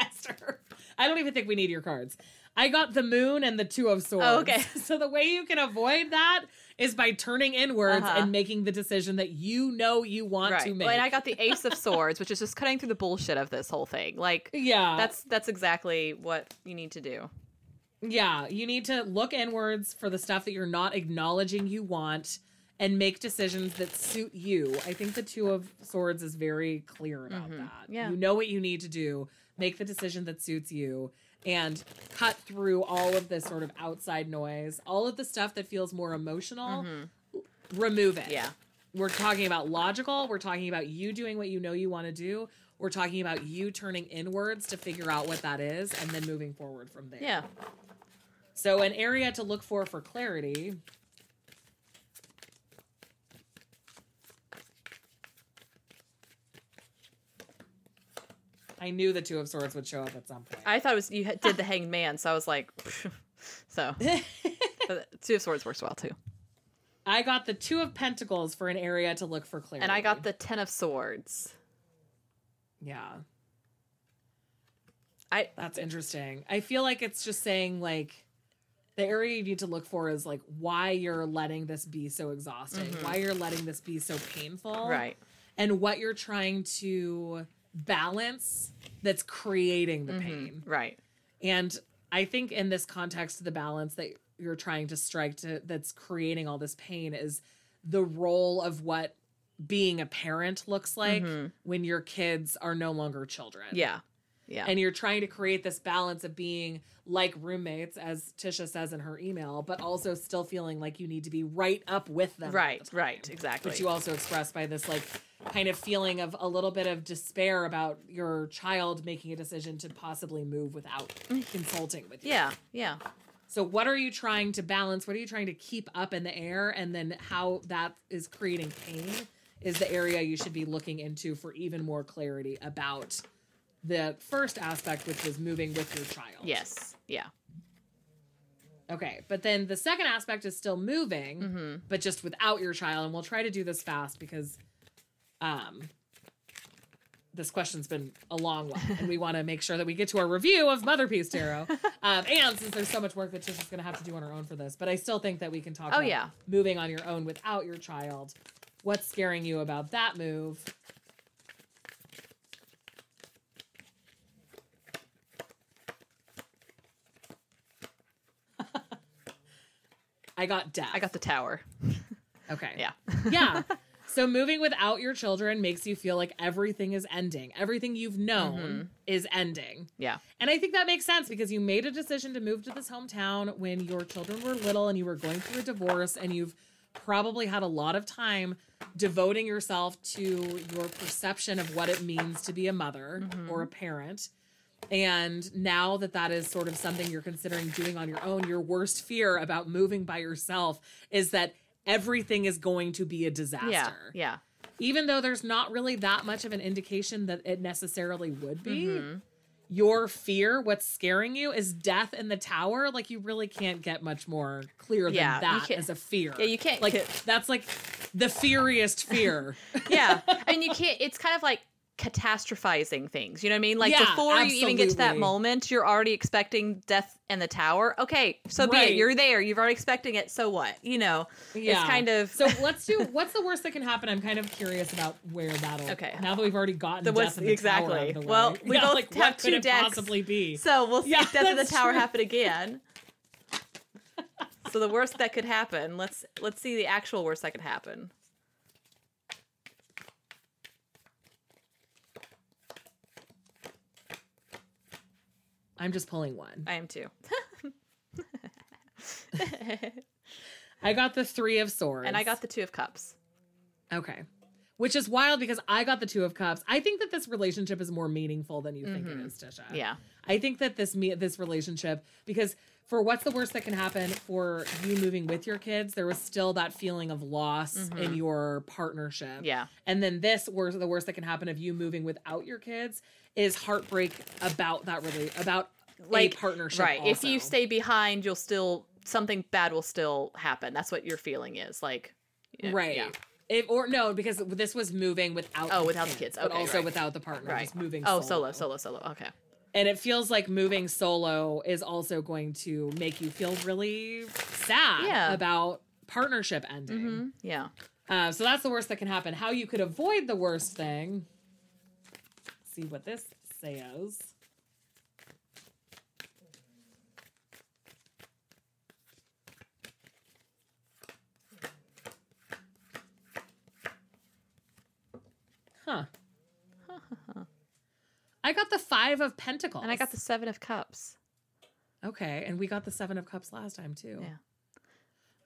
Esther, I don't even think we need your cards. I got the moon and the two of swords. Oh, okay. So the way you can avoid that is by turning inwards Uh-huh. and making the decision that you know you want Right. to make. Well, and I got the Ace of Swords, which is just cutting through the bullshit of this whole thing. Like yeah. that's that's exactly what you need to do. Yeah, you need to look inwards for the stuff that you're not acknowledging you want and make decisions that suit you. I think the Two of Swords is very clear about that. Mm-hmm. Yeah. You know what you need to do, make the decision that suits you, and cut through all of this sort of outside noise, all of the stuff that feels more emotional. Remove it. Mm-hmm. Yeah. We're talking about logical. We're talking about you doing what you know you want to do. We're talking about you turning inwards to figure out what that is and then moving forward from there. Yeah. So, an area to look for for clarity. I knew the Two of Swords would show up at some point. I thought it was you did the Hanged Man, so I was like, so. but Two of Swords works well too. I got the two of pentacles for an area to look for clarity. And I got the Ten of Swords. Yeah. I That's interesting. I feel like it's just saying like the area you need to look for is like why you're letting this be so exhausting, Mhm. why you're letting this be so painful, right. and what you're trying to balance that's creating the Mhm. pain. Right. And I think in this context, the balance that you're trying to strike to that's creating all this pain is the role of what being a parent looks like Mhm. when your kids are no longer children. Yeah. Yeah. And you're trying to create this balance of being like roommates, as Tisha says in her email, but also still feeling like you need to be right up with them. right. the. Right. Exactly. Which you also express by this like kind of feeling of a little bit of despair about your child making a decision to possibly move without consulting with you. yeah. Yeah. So what are you trying to balance? What are you trying to keep up in the air? And then how that is creating pain is the area you should be looking into for even more clarity about the first aspect, which was moving with your child. Yes. Yeah. Okay. But then the second aspect is still moving, Mm-hmm. but just without your child. And we'll try to do this fast because um this question's been a long one, and we want to make sure that we get to our review of Mother Peace Tarot. Um, and since there's so much work that Tish is going to have to do on her own for this, but I still think that we can talk Oh, about yeah. moving on your own without your child. What's scaring you about that move? I got death. I got the tower. okay. Yeah. yeah. So moving without your children makes you feel like everything is ending. Everything you've known Mhm. is ending. Yeah. And I think that makes sense because you made a decision to move to this hometown when your children were little and you were going through a divorce and you've probably had a lot of time devoting yourself to your perception of what it means to be a mother Mhm. or a parent. And now that that is sort of something you're considering doing on your own, your worst fear about moving by yourself is that everything is going to be a disaster Yeah. Yeah. even though there's not really that much of an indication that it necessarily would be Mhm. your fear what's scaring you is death in the tower like you really can't get much more clear than Yeah, that as a fear Yeah, you can't like that's like the feariest fear yeah. I mean, you can't. It's kind of like catastrophizing things. You know what I mean? Like Yeah, before you even get to that moment, you're already expecting death in the tower. Okay, so be it. You're there. You've already expecting it. So what? You know, yeah kind of- so let's do what's the worst that can happen i'm kind of curious about where that'll Okay. now that we've already gotten The death in the exactly. exactly. tower Well, we Yeah, both like have two decks. possibly be So we'll see Yeah, if Death in the Tower true. happen again. so the worst that could happen. Let's let's see the actual worst that could happen. I'm just pulling one I am too. i got the three of swords and I got the Two of Cups. Okay. Which is wild because I got the two of cups. I think that this relationship is more meaningful than you think it Mhm. is, Tisha. Yeah. I think that this me this relationship because for what's the worst that can happen for you moving with your kids, there was still that feeling of loss in Mhm. your partnership. Yeah. And then this worst the worst that can happen of you moving without your kids is heartbreak about that really about Like, a partnership. Right. If you stay behind, you'll still something bad will still happen. That's what your feeling is. Like Right. Yeah. If, or no, because this was moving without Oh, without the kids. but Okay, also right. without the partner, Right. just moving. Oh, solo, solo, solo. Okay. And it feels like moving solo is also going to make you feel really sad Yeah. about partnership ending. hmm Yeah. Uh, so that's the worst that can happen. How you could avoid the worst thing. See what this says. Huh. I got the five of pentacles. And I got the Seven of Cups. Okay, and we got the seven of cups last time too. Yeah.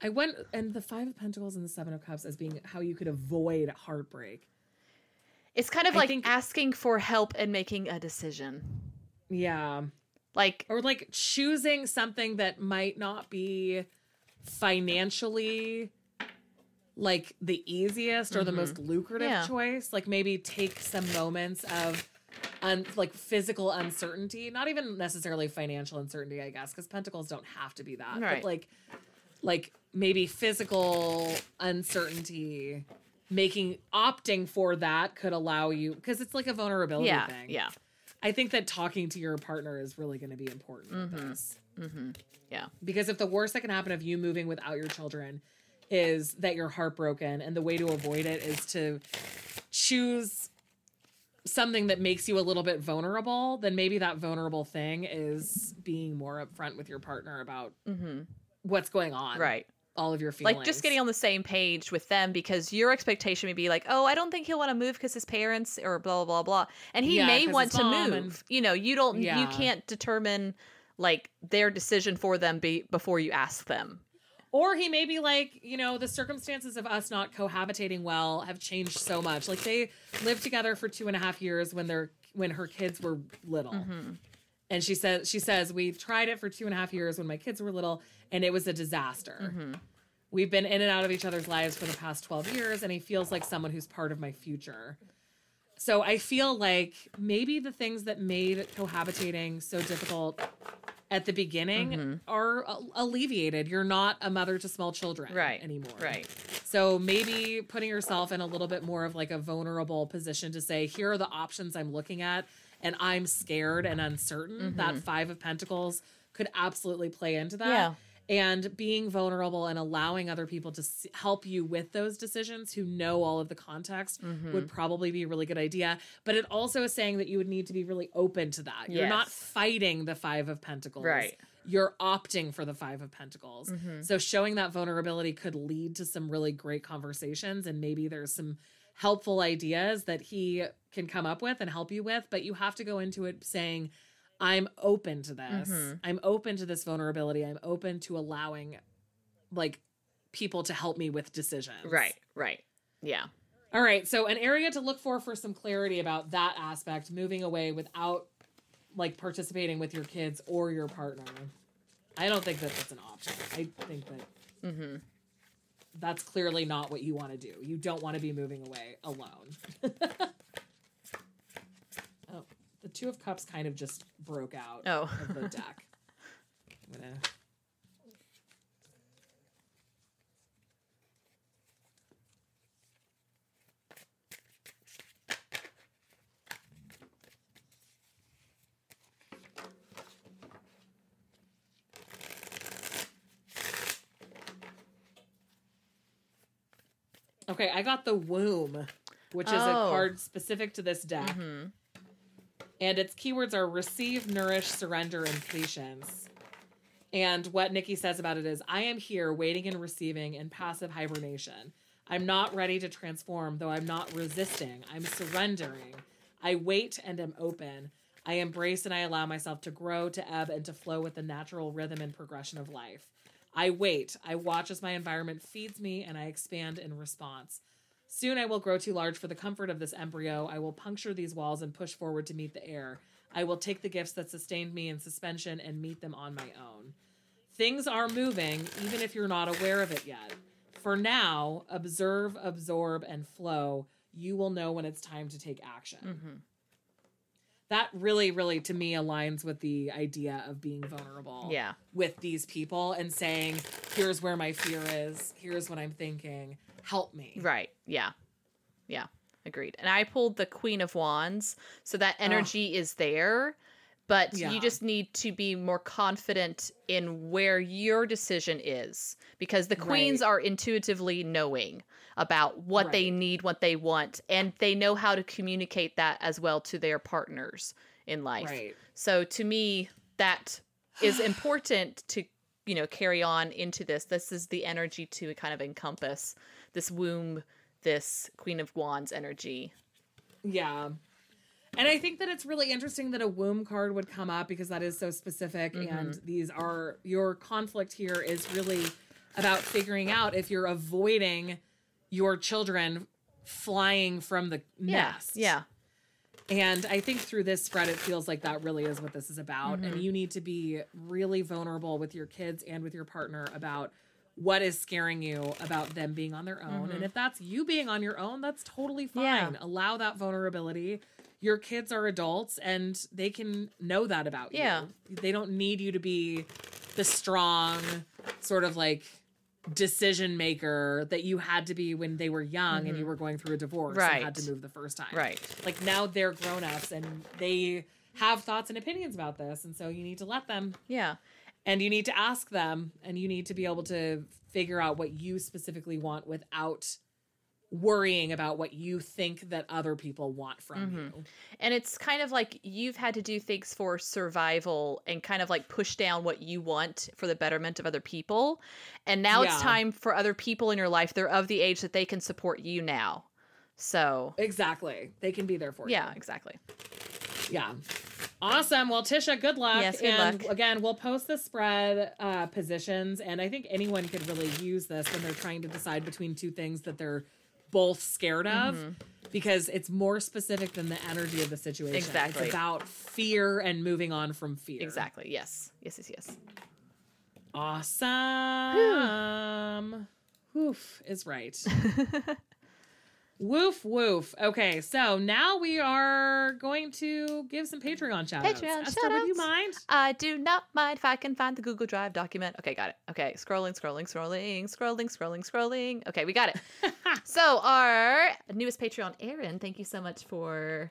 I went and the five of pentacles and the seven of cups as being how you could avoid heartbreak. It's kind of like think- asking for help and making a decision. Yeah. Like Or like choosing something that might not be financially like the easiest or the Mhm. most lucrative Yeah. choice. Like maybe take some moments of un- like physical uncertainty, not even necessarily financial uncertainty, I guess, because pentacles don't have to be that. Right. But like like maybe physical uncertainty making opting for that could allow you because it's like a vulnerability Yeah. thing Yeah. i think that talking to your partner is really going to be important Mhm. this Mm-hmm. Yeah. because if the worst that can happen of you moving without your children is that you're heartbroken and the way to avoid it is to choose something that makes you a little bit vulnerable then maybe that vulnerable thing is being more upfront with your partner about Mm-hmm. what's going on Right. All of your feelings Like just getting on the same page with them because your expectation may be like, oh, I don't think he'll want to move because his parents or blah blah blah and he Yeah, may want to move. and- You know, you don't, you can't determine like their decision for them be- before you ask them. Or he may be like, you know, the circumstances of us not cohabitating well have changed so much. Like they lived together for two and a half years when their when her kids were little. Mm-hmm. And she says she says we've tried it for two and a half years when my kids were little, and it was a disaster. Mm-hmm. We've been in and out of each other's lives for the past 12 years, and he feels like someone who's part of my future. So I feel like maybe the things that made cohabitating so difficult at the beginning Mhm. are alleviated. You're not a mother to small children Right. anymore. Right. So maybe putting yourself in a little bit more of like a vulnerable position to say, here are the options I'm looking at, and I'm scared and uncertain. That Mhm. Five of Pentacles could absolutely play into that. Yeah. And being vulnerable and allowing other people to s- help you with those decisions who know all of the context Mhm. would probably be a really good idea. But it also is saying that you would need to be really open to that. You're not fighting the Five of Pentacles. Right. You're opting for the Five of Pentacles. Mhm. So showing that vulnerability could lead to some really great conversations and maybe there's some helpful ideas that he can come up with and help you with, but you have to go into it saying I'm open to this. Mhm. I'm open to this vulnerability. I'm open to allowing like people to help me with decisions. Right. Right. Yeah. All right, so an area to look for for some clarity about that aspect, moving away without like participating with your kids or your partner. I don't think that that's an option. I think that Mm-hmm. That's clearly not what you want to do. You don't want to be moving away alone. oh, the Two of Cups kind of just broke out Oh. of the deck. I'm gonna. Okay, I got the womb, which is a Oh. card specific to this deck. Mm-hmm. And its keywords are receive, nourish, surrender, and patience. And what Nikki says about it is I am here waiting and receiving in passive hibernation. I'm not ready to transform, though I'm not resisting. I'm surrendering. I wait and am open. I embrace and I allow myself to grow, to ebb, and to flow with the natural rhythm and progression of life. I wait. I watch as my environment feeds me and I expand in response. Soon I will grow too large for the comfort of this embryo. I will puncture these walls and push forward to meet the air. I will take the gifts that sustained me in suspension and meet them on my own. Things are moving, even if you're not aware of it yet. For now, observe, absorb, and flow. You will know when it's time to take action. Mm-hmm. That really, really, to me, aligns with the idea of being vulnerable Yeah. with these people and saying, here's where my fear is, here's what I'm thinking, help me. Right. Yeah. Yeah. Agreed. And I pulled the Queen of Wands, so that energy is there, but Yeah. you just need to be more confident in where your decision is because the queens Right. are intuitively knowing about what they need, what they want, and they know how to communicate that as well to their partners in life. Right. So to me, that is important to you know carry on into this. This is the energy to kind of encompass this womb, this Queen of Wands energy. Yeah. And I think that it's really interesting that a womb card would come up because that is so specific. Mm-hmm. And these are your conflict here is really about figuring out if you're avoiding your children flying from the nest. Yeah. And I think through this spread, it feels like that really is what this is about. And mm-hmm. you need to be really vulnerable with your kids and with your partner about what is scaring you about them being on their own. Mm-hmm. And if that's you being on your own, that's totally fine. Yeah. Allow that vulnerability. Your kids are adults and they can know that about Yeah. you. They don't need you to be the strong, sort of like decision maker that you had to be when they were young and you were going through a divorce and had Mm-hmm. To move the first time. Right. Like now they're grown ups and they have thoughts and opinions about this. And so you need to let them Yeah. and you need to ask them and you need to be able to figure out what you specifically want without worrying about what you think that other people want from Mhm. you. And it's kind of like you've had to do things for survival and kind of like push down what you want for the betterment of other people. And now it's time for other people in your life. They're of the age that they can support you now. So, Exactly. They can be there for yeah, you. Yeah, exactly. Yeah. Awesome. Well, Tisha, good luck. Yes, good and luck. again, we'll post the spread uh, positions, and I think anyone could really use this when they're trying to decide between two things that they're both scared of, Mm-hmm. because it's more specific than the energy of the situation. Exactly. It's about fear and moving on from fear. Exactly. Yes. Yes, yes, yes. Awesome. Woof is right. woof woof. Okay, so now we are going to give some Patreon shout outs. Patreon Esther, would you mind? I do not mind if I can find the Google Drive document. Okay, got it. Okay, scrolling, scrolling, scrolling, scrolling, scrolling, scrolling. Okay, we got it. so, our newest Patreon, Aaron, thank you so much for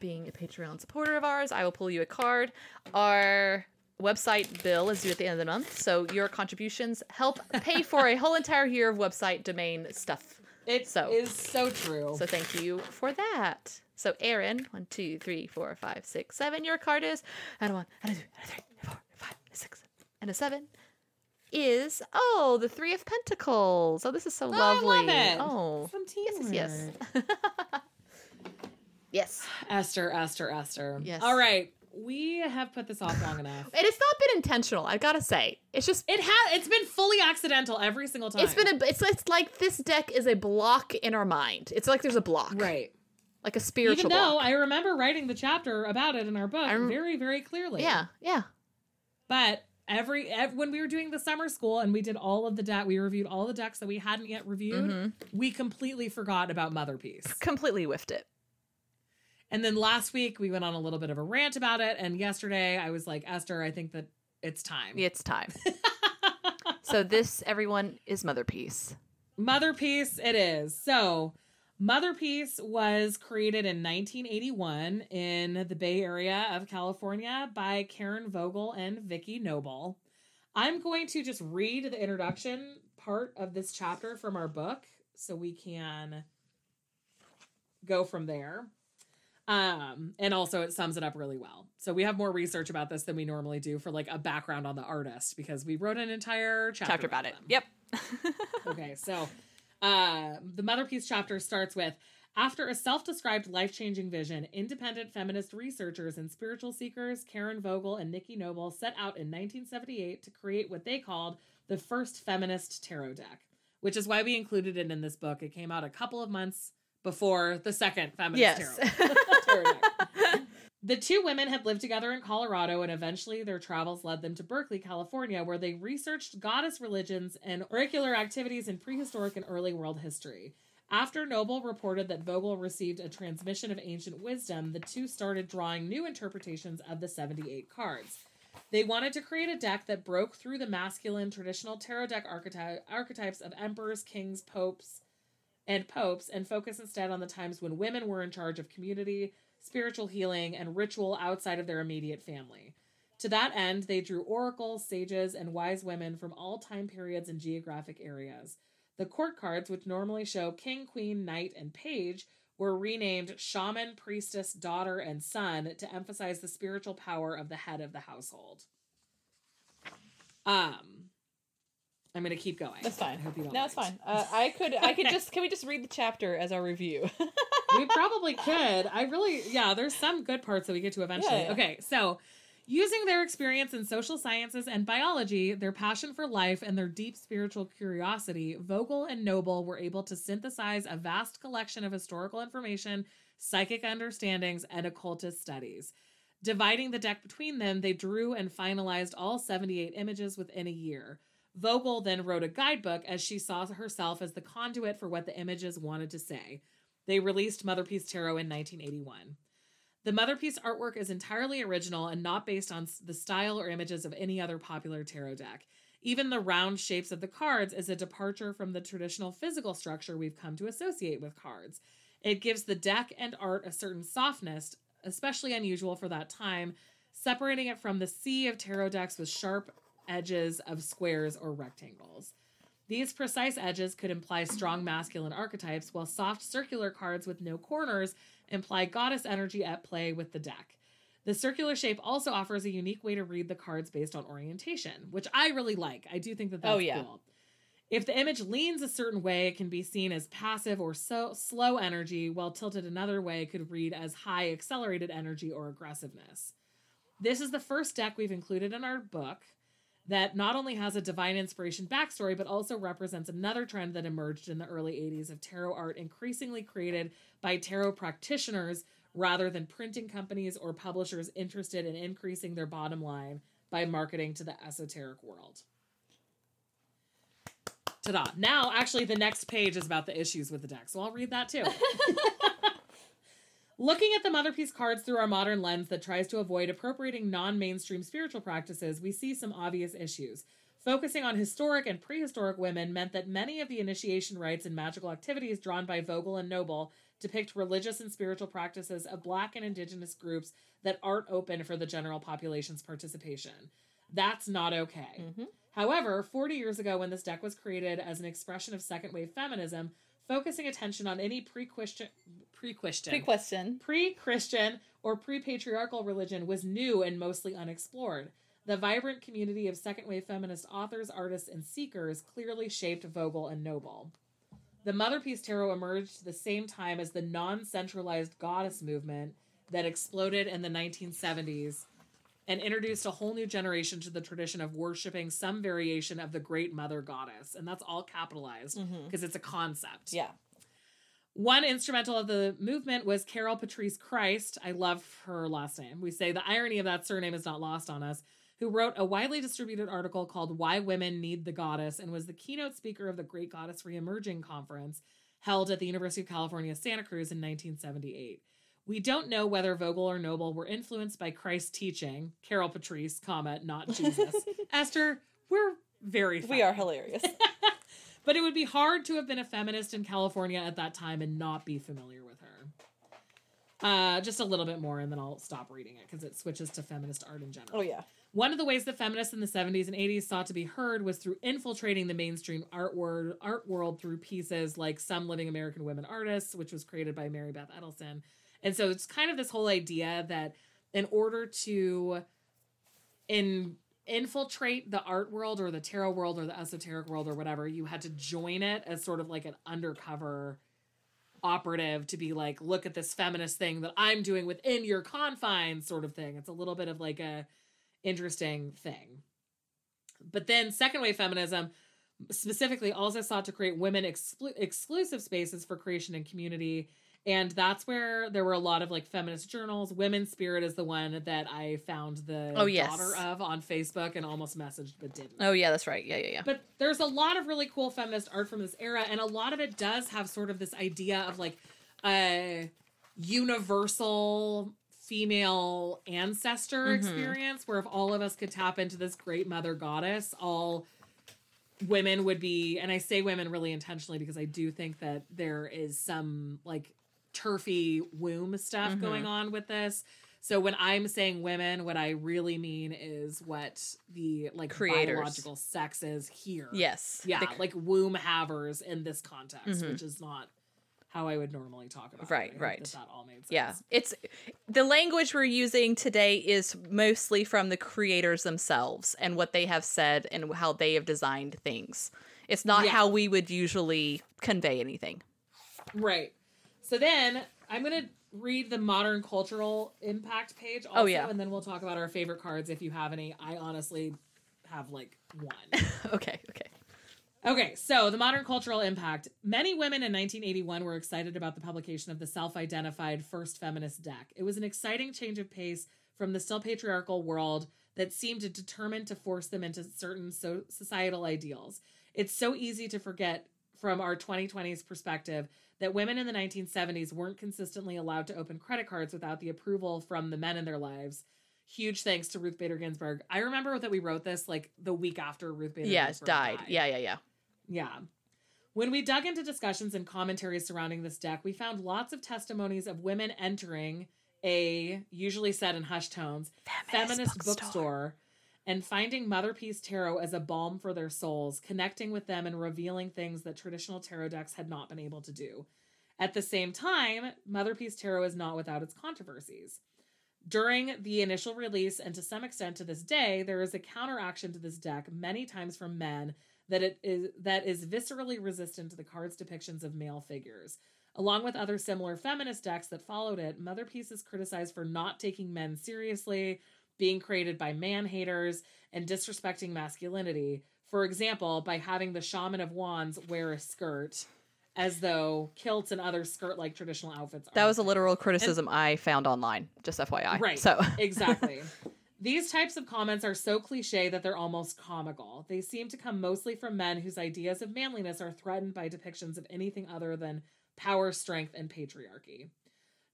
being a Patreon supporter of ours. I will pull you a card. Our website bill is due at the end of the month, so your contributions help pay for a whole entire year of website domain stuff. It is So- so true. So thank you for that. So Aaron, one, two, three, four, five, six, seven. Your card is and a one, and a two, and a three, and a four, and a five, and a six, and a seven. Is oh the three of pentacles. Oh, this is so Oh, I lovely. love it. Oh, Some yes, yes, yes. yes. Esther, Esther, Esther. Yes. All right. We have put this off long enough. it has not been intentional. I gotta say, it's just It has. It's been fully accidental every single time. it's been a. It's it's like this deck is a block in our mind. It's like there's a block, right. Like a spiritual Even though block. I remember writing the chapter about it in our book rem- very, very clearly. yeah, yeah. But every, ev when we were doing the summer school and we did all of the deck, we reviewed all the decks that we hadn't yet reviewed. Mhm. We completely forgot about Mother Peace. Completely whiffed it. And then last week we went on a little bit of a rant about it. And yesterday I was like, Esther, I think that it's time. It's time. so this, everyone, is Mother Peace. Mother Peace it is. So Mother Peace was created in 1981 in the Bay Area of California by Karen Vogel and Vicki Noble. I'm going to just read the introduction part of this chapter from our book so we can go from there. Um, and also it sums it up really well. So we have more research about this than we normally do for like a background on the artist because we wrote an entire chapter, Chapter about it. them Yep. okay, so uh, the Mother Peace chapter starts with after a self described life changing vision, independent feminist researchers and spiritual seekers Karen Vogel and Vicki Noble set out in 1978 to create what they called the first feminist tarot deck, which is why we included it in this book. It came out a couple of months before the second feminist Yes. tarot, tarot. The two women had lived together in Colorado, and eventually their travels led them to Berkeley, California, where they researched goddess religions and oracular activities in prehistoric and early world history. After Noble reported that Vogel received a transmission of ancient wisdom, the two started drawing new interpretations of the 78 cards. They wanted to create a deck that broke through the masculine traditional tarot deck archety- archetypes of emperors, kings, popes, and popes and focus instead on the times when women were in charge of community, spiritual healing, and ritual outside of their immediate family. To that end, they drew oracles, sages, and wise women from all time periods and geographic areas. The court cards, which normally show king, queen, knight, and page, were renamed shaman, priestess, daughter, and son to emphasize the spiritual power of the head of the household. Um, I'm going to keep going. That's fine. I hope you don't. No, it's fine. Uh, I could, I could just, can we just read the chapter as our review? we probably could. I really, yeah, there's some good parts that we get to eventually. Yeah, yeah. Okay, so using their experience in social sciences and biology, their passion for life, and their deep spiritual curiosity, Vogel and Noble were able to synthesize a vast collection of historical information, psychic understandings, and occultist studies. Dividing the deck between them, they drew and finalized all 78 images within a year. Vogel then wrote a guidebook as she saw herself as the conduit for what the images wanted to say. They released Mother Peace Tarot in 1981. The Mother Peace artwork is entirely original and not based on the style or images of any other popular tarot deck. Even the round shapes of the cards is a departure from the traditional physical structure we've come to associate with cards. It gives the deck and art a certain softness, especially unusual for that time, separating it from the sea of tarot decks with sharp edges of squares or rectangles. These precise edges could imply strong masculine archetypes, while soft circular cards with no corners imply goddess energy at play with the deck. The circular shape also offers a unique way to read the cards based on orientation, which I really like. I do think that that's Oh, yeah. cool. If the image leans a certain way, it can be seen as passive or so slow energy, while tilted another way it could read as high accelerated energy or aggressiveness. This is the first deck we've included in our book that not only has a divine inspiration backstory, but also represents another trend that emerged in the early 80s of tarot art increasingly created by tarot practitioners rather than printing companies or publishers interested in increasing their bottom line by marketing to the esoteric world. Ta-da. Now, actually, the next page is about the issues with the deck, so I'll read that too. Looking at the Mother Peace cards through our modern lens that tries to avoid appropriating non mainstream spiritual practices, we see some obvious issues. Focusing on historic and prehistoric women meant that many of the initiation rites and magical activities drawn by Vogel and Noble depict religious and spiritual practices of Black and Indigenous groups that aren't open for the general population's participation. That's not okay. Mhm. However, 40 years ago, when this deck was created as an expression of second wave feminism, focusing attention on any pre-Christian, pre-Christian, Pre-question. pre-Christian or pre-patriarchal religion was new and mostly unexplored. The vibrant community of second wave feminist authors, artists, and seekers clearly shaped Vogel and Noble. The Mother Peace Tarot emerged the same time as the non-centralized goddess movement that exploded in the 1970s and introduced a whole new generation to the tradition of worshiping some variation of the great mother goddess. And that's all capitalized mm-hmm. because it's a concept. Yeah. One instrumental of the movement was Carol Patrice Christ. I love her last name. We say the irony of that surname is not lost on us. Who wrote a widely distributed article called Why Women Need the Goddess and was the keynote speaker of the Great Goddess Reemerging Conference held at the University of California, Santa Cruz in 1978. We don't know whether Vogel or Noble were influenced by Christ's teaching, Carol Patrice, comma, not Jesus. Esther, we're very We are hilarious. But it would be hard to have been a feminist in California at that time and not be familiar with her. Uh, just a little bit more, and then I'll stop reading it because it switches to feminist art in general. oh yeah. One of the ways that feminists in the 70s and 80s sought to be heard was through infiltrating the mainstream art, word, art world through pieces like Some Living American Women Artists, which was created by Mary Beth Edelson. And so it's kind of this whole idea that in order to in infiltrate the art world or the tarot world or the esoteric world or whatever, you had to join it as sort of like an undercover operative to be like, look at this feminist thing that I'm doing within your confines, sort of thing. It's a little bit of like a interesting thing. But then second wave feminism specifically also sought to create women exclu- exclusive spaces for creation and community. And that's where there were a lot of like feminist journals. Women's Spirit is the one that I found the Oh, yes. daughter of on Facebook and almost messaged but didn't. Oh yeah, that's right. Yeah, yeah, yeah. But there's a lot of really cool feminist art from this era, and a lot of it does have sort of this idea of like a universal female ancestor Mhm. experience where if all of us could tap into this great mother goddess, all women would be, and I say women really intentionally because I do think that there is some like turfy womb stuff Mhm. going on with this. So when I'm saying women, what I really mean is what the like Creators. biological sex is here. yes. Yeah, The- like womb havers in this context, Mhm. which is not how I would normally talk about. Right, it. Hope right. That, that all made sense. yeah. It's the language we're using today is mostly from the creators themselves and what they have said and how they have designed things. It's not Yeah. how we would usually convey anything. Right. So then I'm gonna read the modern cultural impact page also, Oh, yeah. and then we'll talk about our favorite cards if you have any. I honestly have like one. okay, okay. Okay, so the modern cultural impact. Many women in 1981 were excited about the publication of the self identified first feminist deck. It was an exciting change of pace from the still patriarchal world that seemed determined to force them into certain so- societal ideals. It's so easy to forget from our 2020s perspective that women in the 1970s weren't consistently allowed to open credit cards without the approval from the men in their lives. Huge thanks to Ruth Bader Ginsburg. I remember that we wrote this like the week after Ruth Bader Yes, Ginsburg died. Yeah, yeah, yeah. Yeah. When we dug into discussions and commentaries surrounding this deck, we found lots of testimonies of women entering a, usually said in hushed tones, feminist, bookstore. And finding Mother Peace Tarot as a balm for their souls, connecting with them and revealing things that traditional tarot decks had not been able to do. At the same time, Mother Peace Tarot is not without its controversies. During the initial release, and to some extent to this day, there is a counteraction to this deck, many times from men, that it is that is viscerally resistant to the card's depictions of male figures. Along with other similar feminist decks that followed it, Mother Peace is criticized for not taking men seriously, being created by man haters, and disrespecting masculinity. For example, by having the Shaman of Wands wear a skirt, as though kilts and other skirt-like traditional outfits. That aren't was a literal criticism I found online, just FYI. Right. So exactly. These types of comments are so cliche that they're almost comical. They seem to come mostly from men whose ideas of manliness are threatened by depictions of anything other than power, strength, and patriarchy.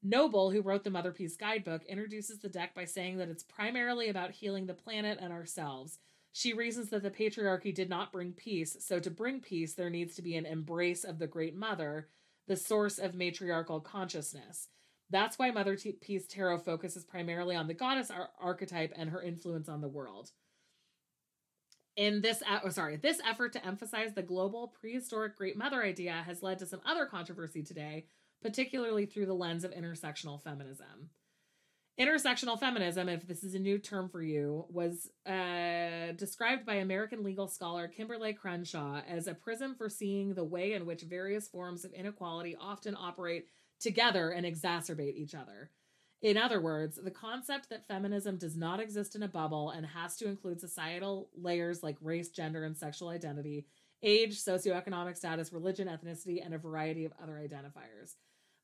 Noble, who wrote the Mother Peace Guidebook, introduces the deck by saying that it's primarily about healing the planet and ourselves. She reasons that the patriarchy did not bring peace, so to bring peace, there needs to be an embrace of the Great Mother, the source of matriarchal consciousness. That's why Mother T- Peace Tarot focuses primarily on the goddess ar- archetype and her influence on the world. In this, oh, sorry, this effort to emphasize the global prehistoric Great Mother idea has led to some other controversy today, particularly through the lens of intersectional feminism. Intersectional feminism, if this is a new term for you, was uh, described by American legal scholar Kimberlé Crenshaw as a prism for seeing the way in which various forms of inequality often operate together and exacerbate each other. In other words, the concept that feminism does not exist in a bubble and has to include societal layers like race, gender, and sexual identity, age, socioeconomic status, religion, ethnicity, and a variety of other identifiers.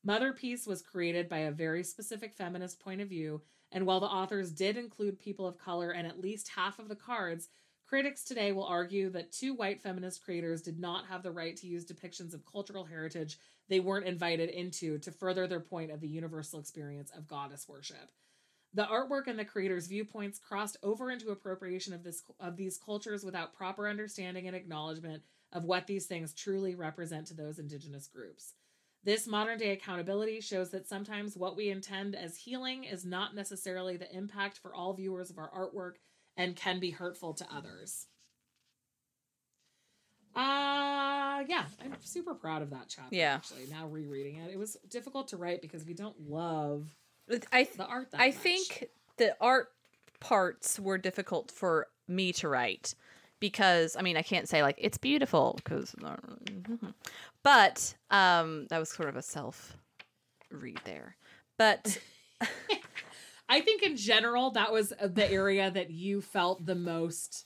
Mother Peace was created by a very specific feminist point of view, and while the authors did include people of color in at least half of the cards, critics today will argue that two white feminist creators did not have the right to use depictions of cultural heritage they weren't invited into to further their point of the universal experience of goddess worship. The artwork and the creators' viewpoints crossed over into appropriation of this of these cultures without proper understanding and acknowledgement of what these things truly represent to those indigenous groups. This modern day accountability shows that sometimes what we intend as healing is not necessarily the impact for all viewers of our artwork and can be hurtful to others. Uh yeah, I'm super proud of that chapter. Yeah. actually, now rereading it, it was difficult to write because we don't love I th- the art. That I much. think the art parts were difficult for me to write because I mean I can't say like it's beautiful because but um that was sort of a self read there. But I think in general that was uh, the area that you felt the most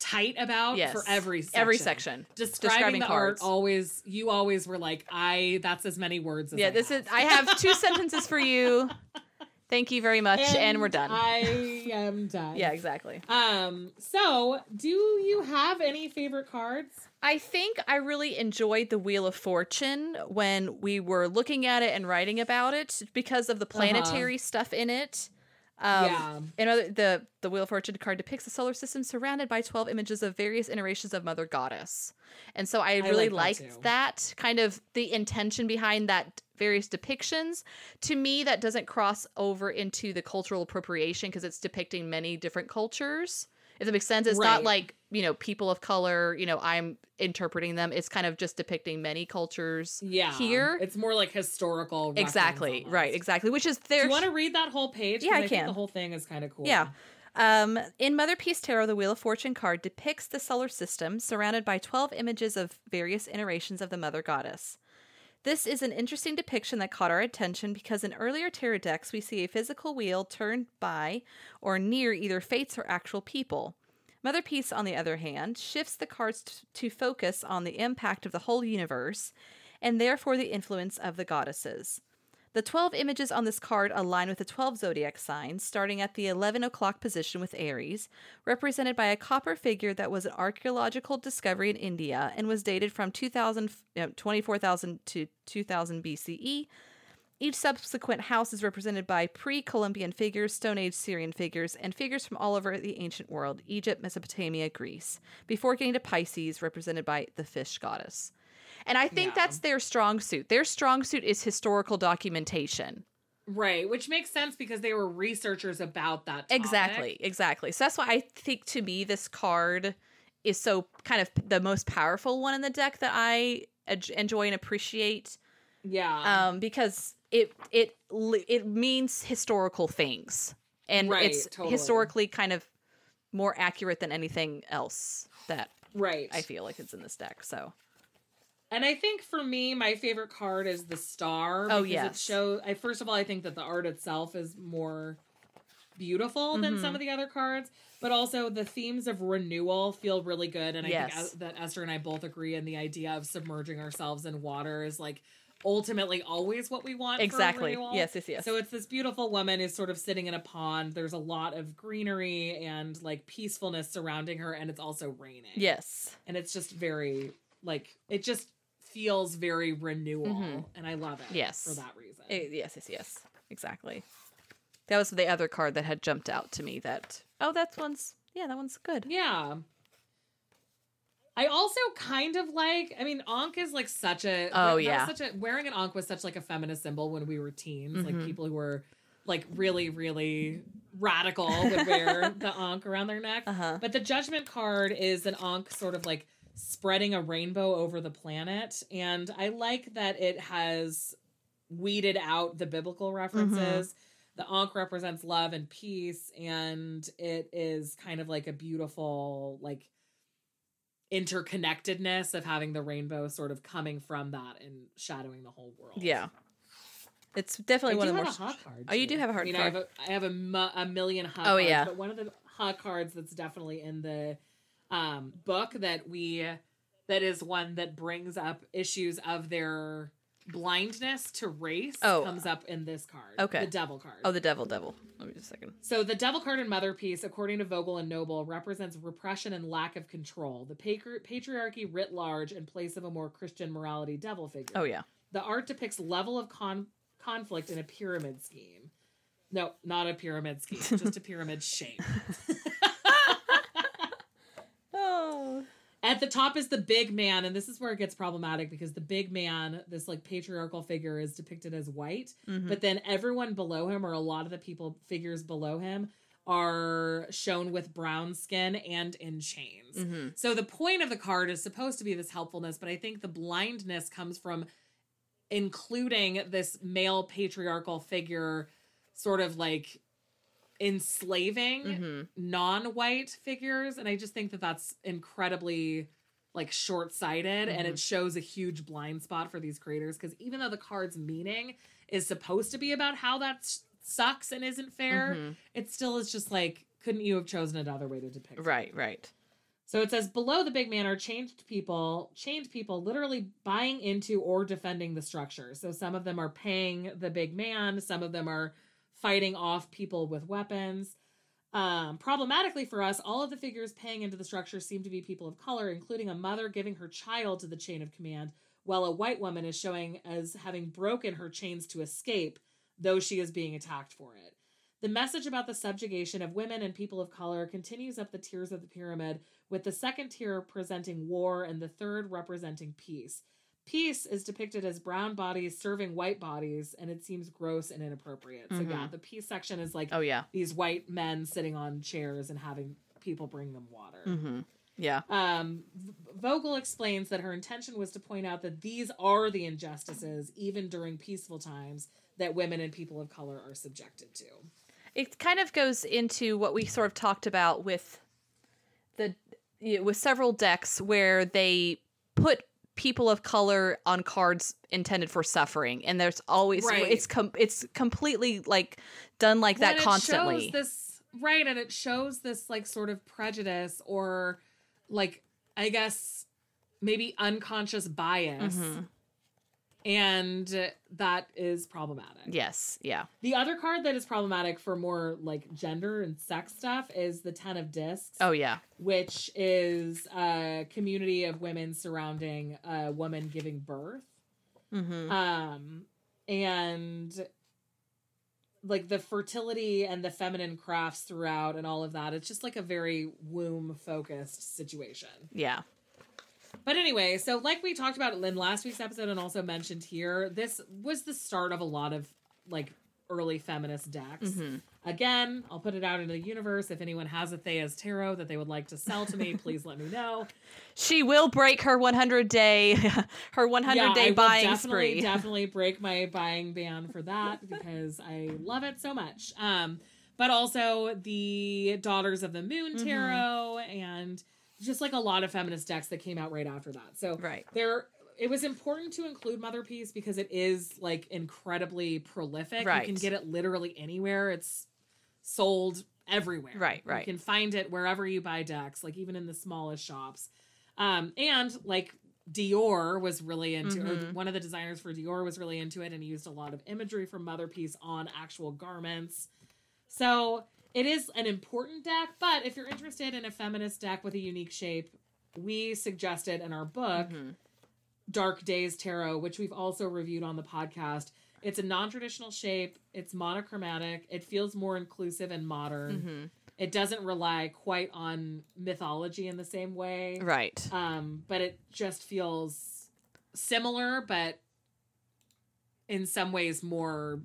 tight about yes, for every section. every section. Describing, describing the cards. art always you always were like I that's as many words as Yeah, I this have. is I have two sentences for you. Thank you very much and, we're done. I am done. yeah, exactly. Um so do you have any favorite cards? I think I really enjoyed the Wheel of Fortune when we were looking at it and writing about it because of the planetary stuff in it. Um, Yeah. And other, the the Wheel of Fortune card depicts the solar system surrounded by twelve images of various iterations of Mother Goddess, and so I really like liked too. that kind of the intention behind that various depictions. To me, that doesn't cross over into the cultural appropriation because it's depicting many different cultures. If that makes sense, it's not like you know people of color. You know, I'm interpreting them. It's kind of just depicting many cultures. Yeah. Here? It's more like historical Exactly. Right. Exactly. Which is Do there. you want to read that whole page? Yeah, I think can. the whole thing is kind of cool. Yeah. Um, in Mother Peace Tarot, the Wheel of Fortune card depicts the solar system surrounded by 12 images of various iterations of the Mother Goddess. This is an interesting depiction that caught our attention because in earlier tarot decks, we see a physical wheel turned by or near either fates or actual people. Mother Peace, on the other hand, shifts the cards t- to focus on the impact of the whole universe and therefore the influence of the goddesses. The 12 images on this card align with the 12 zodiac signs, starting at the 11 o'clock position with Aries, represented by a copper figure that was an archaeological discovery in India and was dated from 2000, uh, 24,000 to 2000 BCE. Each subsequent house is represented by pre Columbian figures, Stone Age Syrian figures, and figures from all over the ancient world Egypt, Mesopotamia, Greece, before getting to Pisces, represented by the fish goddess. And I think Yeah. that's their strong suit. Their strong suit is historical documentation. Right, which makes sense because they were researchers about that. topic. Exactly, exactly. So that's why I think to me this card is so kind of the most powerful one in the deck that I enjoy and appreciate Yeah. um, because it it it means historical things and Right, it's totally. historically kind of more accurate than anything else that right. I feel like it's in this deck. So And I think for me, my favorite card is the star. Oh, because It shows. I first of all, I think that the art itself is more beautiful than Mm-hmm. some of the other cards, but also the themes of renewal feel really good. And I think Yes. Es- that Esther and I both agree in the idea of submerging ourselves in water is like ultimately always what we want. exactly, yes, yes, yes. So it's this beautiful woman is sort of sitting in a pond. There's a lot of greenery and like peacefulness surrounding her, and it's also raining yes, and it's just very like it just feels very renewal Mhm. and i love it Yes. for that reason Eh, yes, yes, yes, exactly. That was the other card that had jumped out to me. That oh, that one's yeah, that one's good. yeah i also kind of like i mean ankh is like such a Oh, was yeah. such a wearing an ankh was such like a feminist symbol when we were teens Mhm. like people who were like really really radical would wear the ankh around their neck Uh huh. But the judgment card is an Ankh sort of like spreading a rainbow over the planet. And I like that it has weeded out the biblical references. Mm-hmm. The Ankh represents love and peace. And it is kind of like a beautiful, like, interconnectedness of having the rainbow sort of coming from that and shadowing the whole world. Yeah, it's I definitely one of the more. hot card. Oh, you do have a hot I mean, card. I have a, I have a, mu- a million hot Oh, cards, yeah. but one of the hot cards that's definitely in the um, book that we that is one that brings up issues of their blindness to race Oh. comes up in this card. Okay. the devil card. Oh, the devil, devil. Let me just a second. So the devil card in Mother Peace, according to Vogel and Noble, represents repression and lack of control, the patri- patriarchy writ large in place of a more Christian morality devil figure. Oh yeah. The art depicts level of con- conflict in a pyramid scheme. No, not a pyramid scheme, just a pyramid shape. Oh. At the top is the big man, and this is where it gets problematic because the big man, this like patriarchal figure, is depicted as white, Mhm. but then everyone below him, or a lot of the people figures below him, are shown with brown skin and in chains. Mhm. So the point of the card is supposed to be this helpfulness, but I think the blindness comes from including this male patriarchal figure sort of like enslaving Mhm. non-white figures and I just think that that's incredibly like short-sighted and it shows a huge blind spot for these creators because even though the card's meaning is supposed to be about how that sucks and isn't fair, Mhm. it still is just like couldn't you have chosen another way to depict it? Right, right. So it says below the big man are changed people, chained people literally buying into or defending the structure. So some of them are paying the big man, some of them are fighting off people with weapons. Um, problematically for us, all of the figures paying into the structure seem to be people of color, including a mother giving her child to the chain of command, while a white woman is showing as having broken her chains to escape, though she is being attacked for it. The message about the subjugation of women and people of color continues up the tiers of the pyramid, with the second tier presenting war and the third representing peace. Peace is depicted as brown bodies serving white bodies, and it seems gross and inappropriate. So, yeah, the peace section is like Oh yeah. these white men sitting on chairs and having people bring them water. Mm-hmm. Yeah. Um, Vogel explains that her intention was to point out that these are the injustices, even during peaceful times, that women and people of color are subjected to. It kind of goes into what we sort of talked about with the with several decks where they put people of color on cards intended for suffering and there's always Right. it's com- it's completely like done like Well, that it constantly. shows this right, and it shows this like sort of prejudice or like I guess maybe unconscious bias, Mhm. And that is problematic. Yes, yeah. The other card that is problematic for more like gender and sex stuff is the Ten of Discs. Oh yeah. which is a community of women surrounding a woman giving birth. Mhm. Um, and like the fertility and the feminine crafts throughout and all of that. It's just like a very womb focused situation. Yeah. But anyway, so like we talked about in last week's episode and also mentioned here, this was the start of a lot of like early feminist decks. Mhm. Again, I'll put it out into the universe. If anyone has a Thea's tarot that they would like to sell to me, please let me know. She will break her 100 day her 100 Yeah, I day will buying definitely, spree. Definitely break my buying ban for that because I love it so much. Um, but also the Daughters of the Moon Mhm. tarot and just like a lot of feminist decks that came out right after that. So Right. there it was important to include Mother Peace because it is like incredibly prolific. Right. You can get it literally anywhere. It's sold everywhere. Right, right. You can find it wherever you buy decks, like even in the smallest shops. Um, and like Dior was really into or Mhm. one of the designers for Dior was really into it and he used a lot of imagery from Mother Peace on actual garments. So it is an important deck, but if you're interested in a feminist deck with a unique shape, we suggested in our book Mhm. Dark Days Tarot, which we've also reviewed on the podcast. It's a non-traditional shape. It's monochromatic. It feels more inclusive and modern. Mhm. It doesn't rely quite on mythology in the same way. Right. Um, but it just feels similar, but in some ways more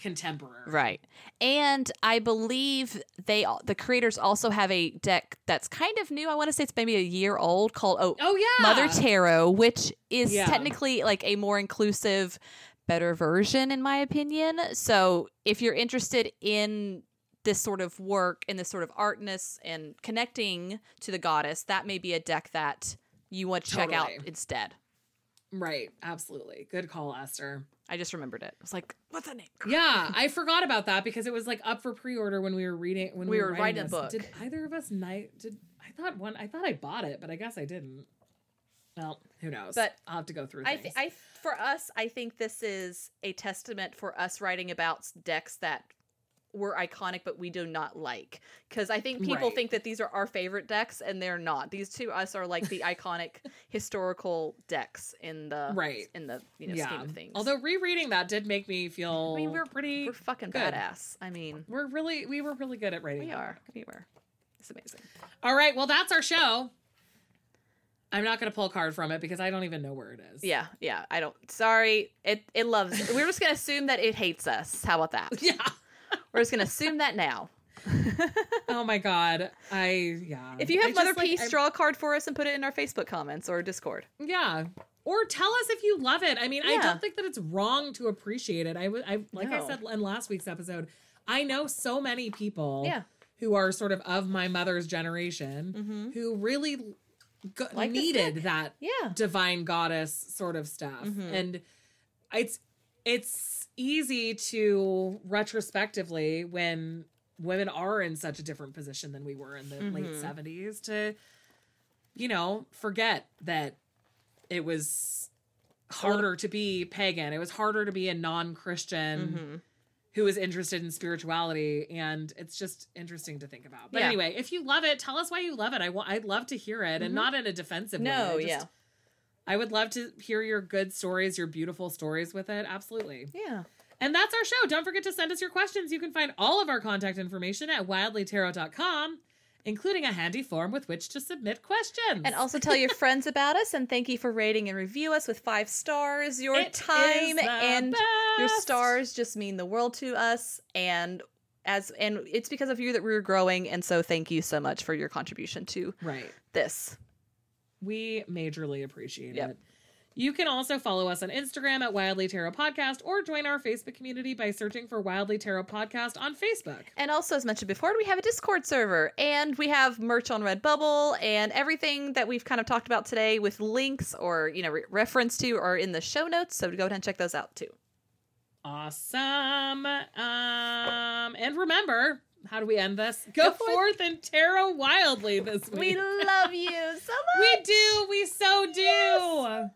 contemporary. Right. And I believe they the creators also have a deck that's kind of new. I want to say it's maybe a year old called oh, Oh yeah. Mother Tarot, which is Yeah. technically like a more inclusive better version in my opinion. So, if you're interested in this sort of work and this sort of artness and connecting to the goddess, that may be a deck that you want to check out Totally. instead. Right. Absolutely. Good call, Esther. I just remembered it. I was like, what's the name? Yeah, I forgot about that because it was like up for pre-order when we were reading when we, We were, were writing a book. Did either of us night? Did I thought one? I thought I bought it, but I guess I didn't. Well, who knows? But I'll have to go through. I, th- I, for us, I think this is a testament for us writing about decks that were iconic, but we do not like. Because I think people Right. think that these are our favorite decks, and they're not. These to us are like the iconic historical decks in the Right. in the you know yeah. scheme of things. Although rereading that did make me feel. I mean, we're pretty. we're fucking good. badass. I mean, We're really we were really good at writing. we are. We were. It's amazing. All right. Well, that's our show. I'm not going to pull a card from it because I don't even know where it is. Yeah, yeah. I don't. Sorry. It it loves. we're just gonna assume that it hates us. How about that? Yeah. We're just gonna assume that now. Oh my god. I yeah. If you I have just, Mother like, Peace, I- draw a card for us and put it in our Facebook comments or Discord. Yeah. Or tell us if you love it. I mean, I don't think that it's wrong to appreciate it. I would, I like I said in last week's episode, I know so many people Yeah. who are sort of of my mother's generation Mm-hmm. who really go- Like needed that Yeah. divine goddess sort of stuff. Mhm. And it's it's easy to retrospectively when women are in such a different position than we were in the late Mhm. 70s to you know, forget that it was harder to be pagan. It was harder to be a non-Christian Mm-hmm. who was interested in spirituality and it's just interesting to think about. But Yeah. anyway, if you love it, tell us why you love it. I want I'd love to hear it and Mhm. not in a defensive way. No, just- yeah. I would love to hear your good stories, your beautiful stories with it. Absolutely. Yeah. And that's our show. Don't forget to send us your questions. You can find all of our contact information at wildlytarot.com, including a handy form with which to submit questions. And also tell your friends about us and thank you for rating and review us with five stars. Your It time and your stars just mean the world to us and as and it's because of you that we're growing and so thank you so much for your contribution to Right. this. We majorly appreciate Yep. it. You can also follow us on Instagram at Wildly Tarot Podcast or join our Facebook community by searching for Wildly Tarot Podcast on Facebook. And also, as mentioned before, we have a Discord server and we have merch on Redbubble and everything that we've kind of talked about today with links or, you know, re- reference to are in the show notes. So go ahead and check those out too. Awesome. Um, and remember, how do we end this? Go, Go forth. forth. and tarot wildly this week. We love you so much. We do. We so do. Yes.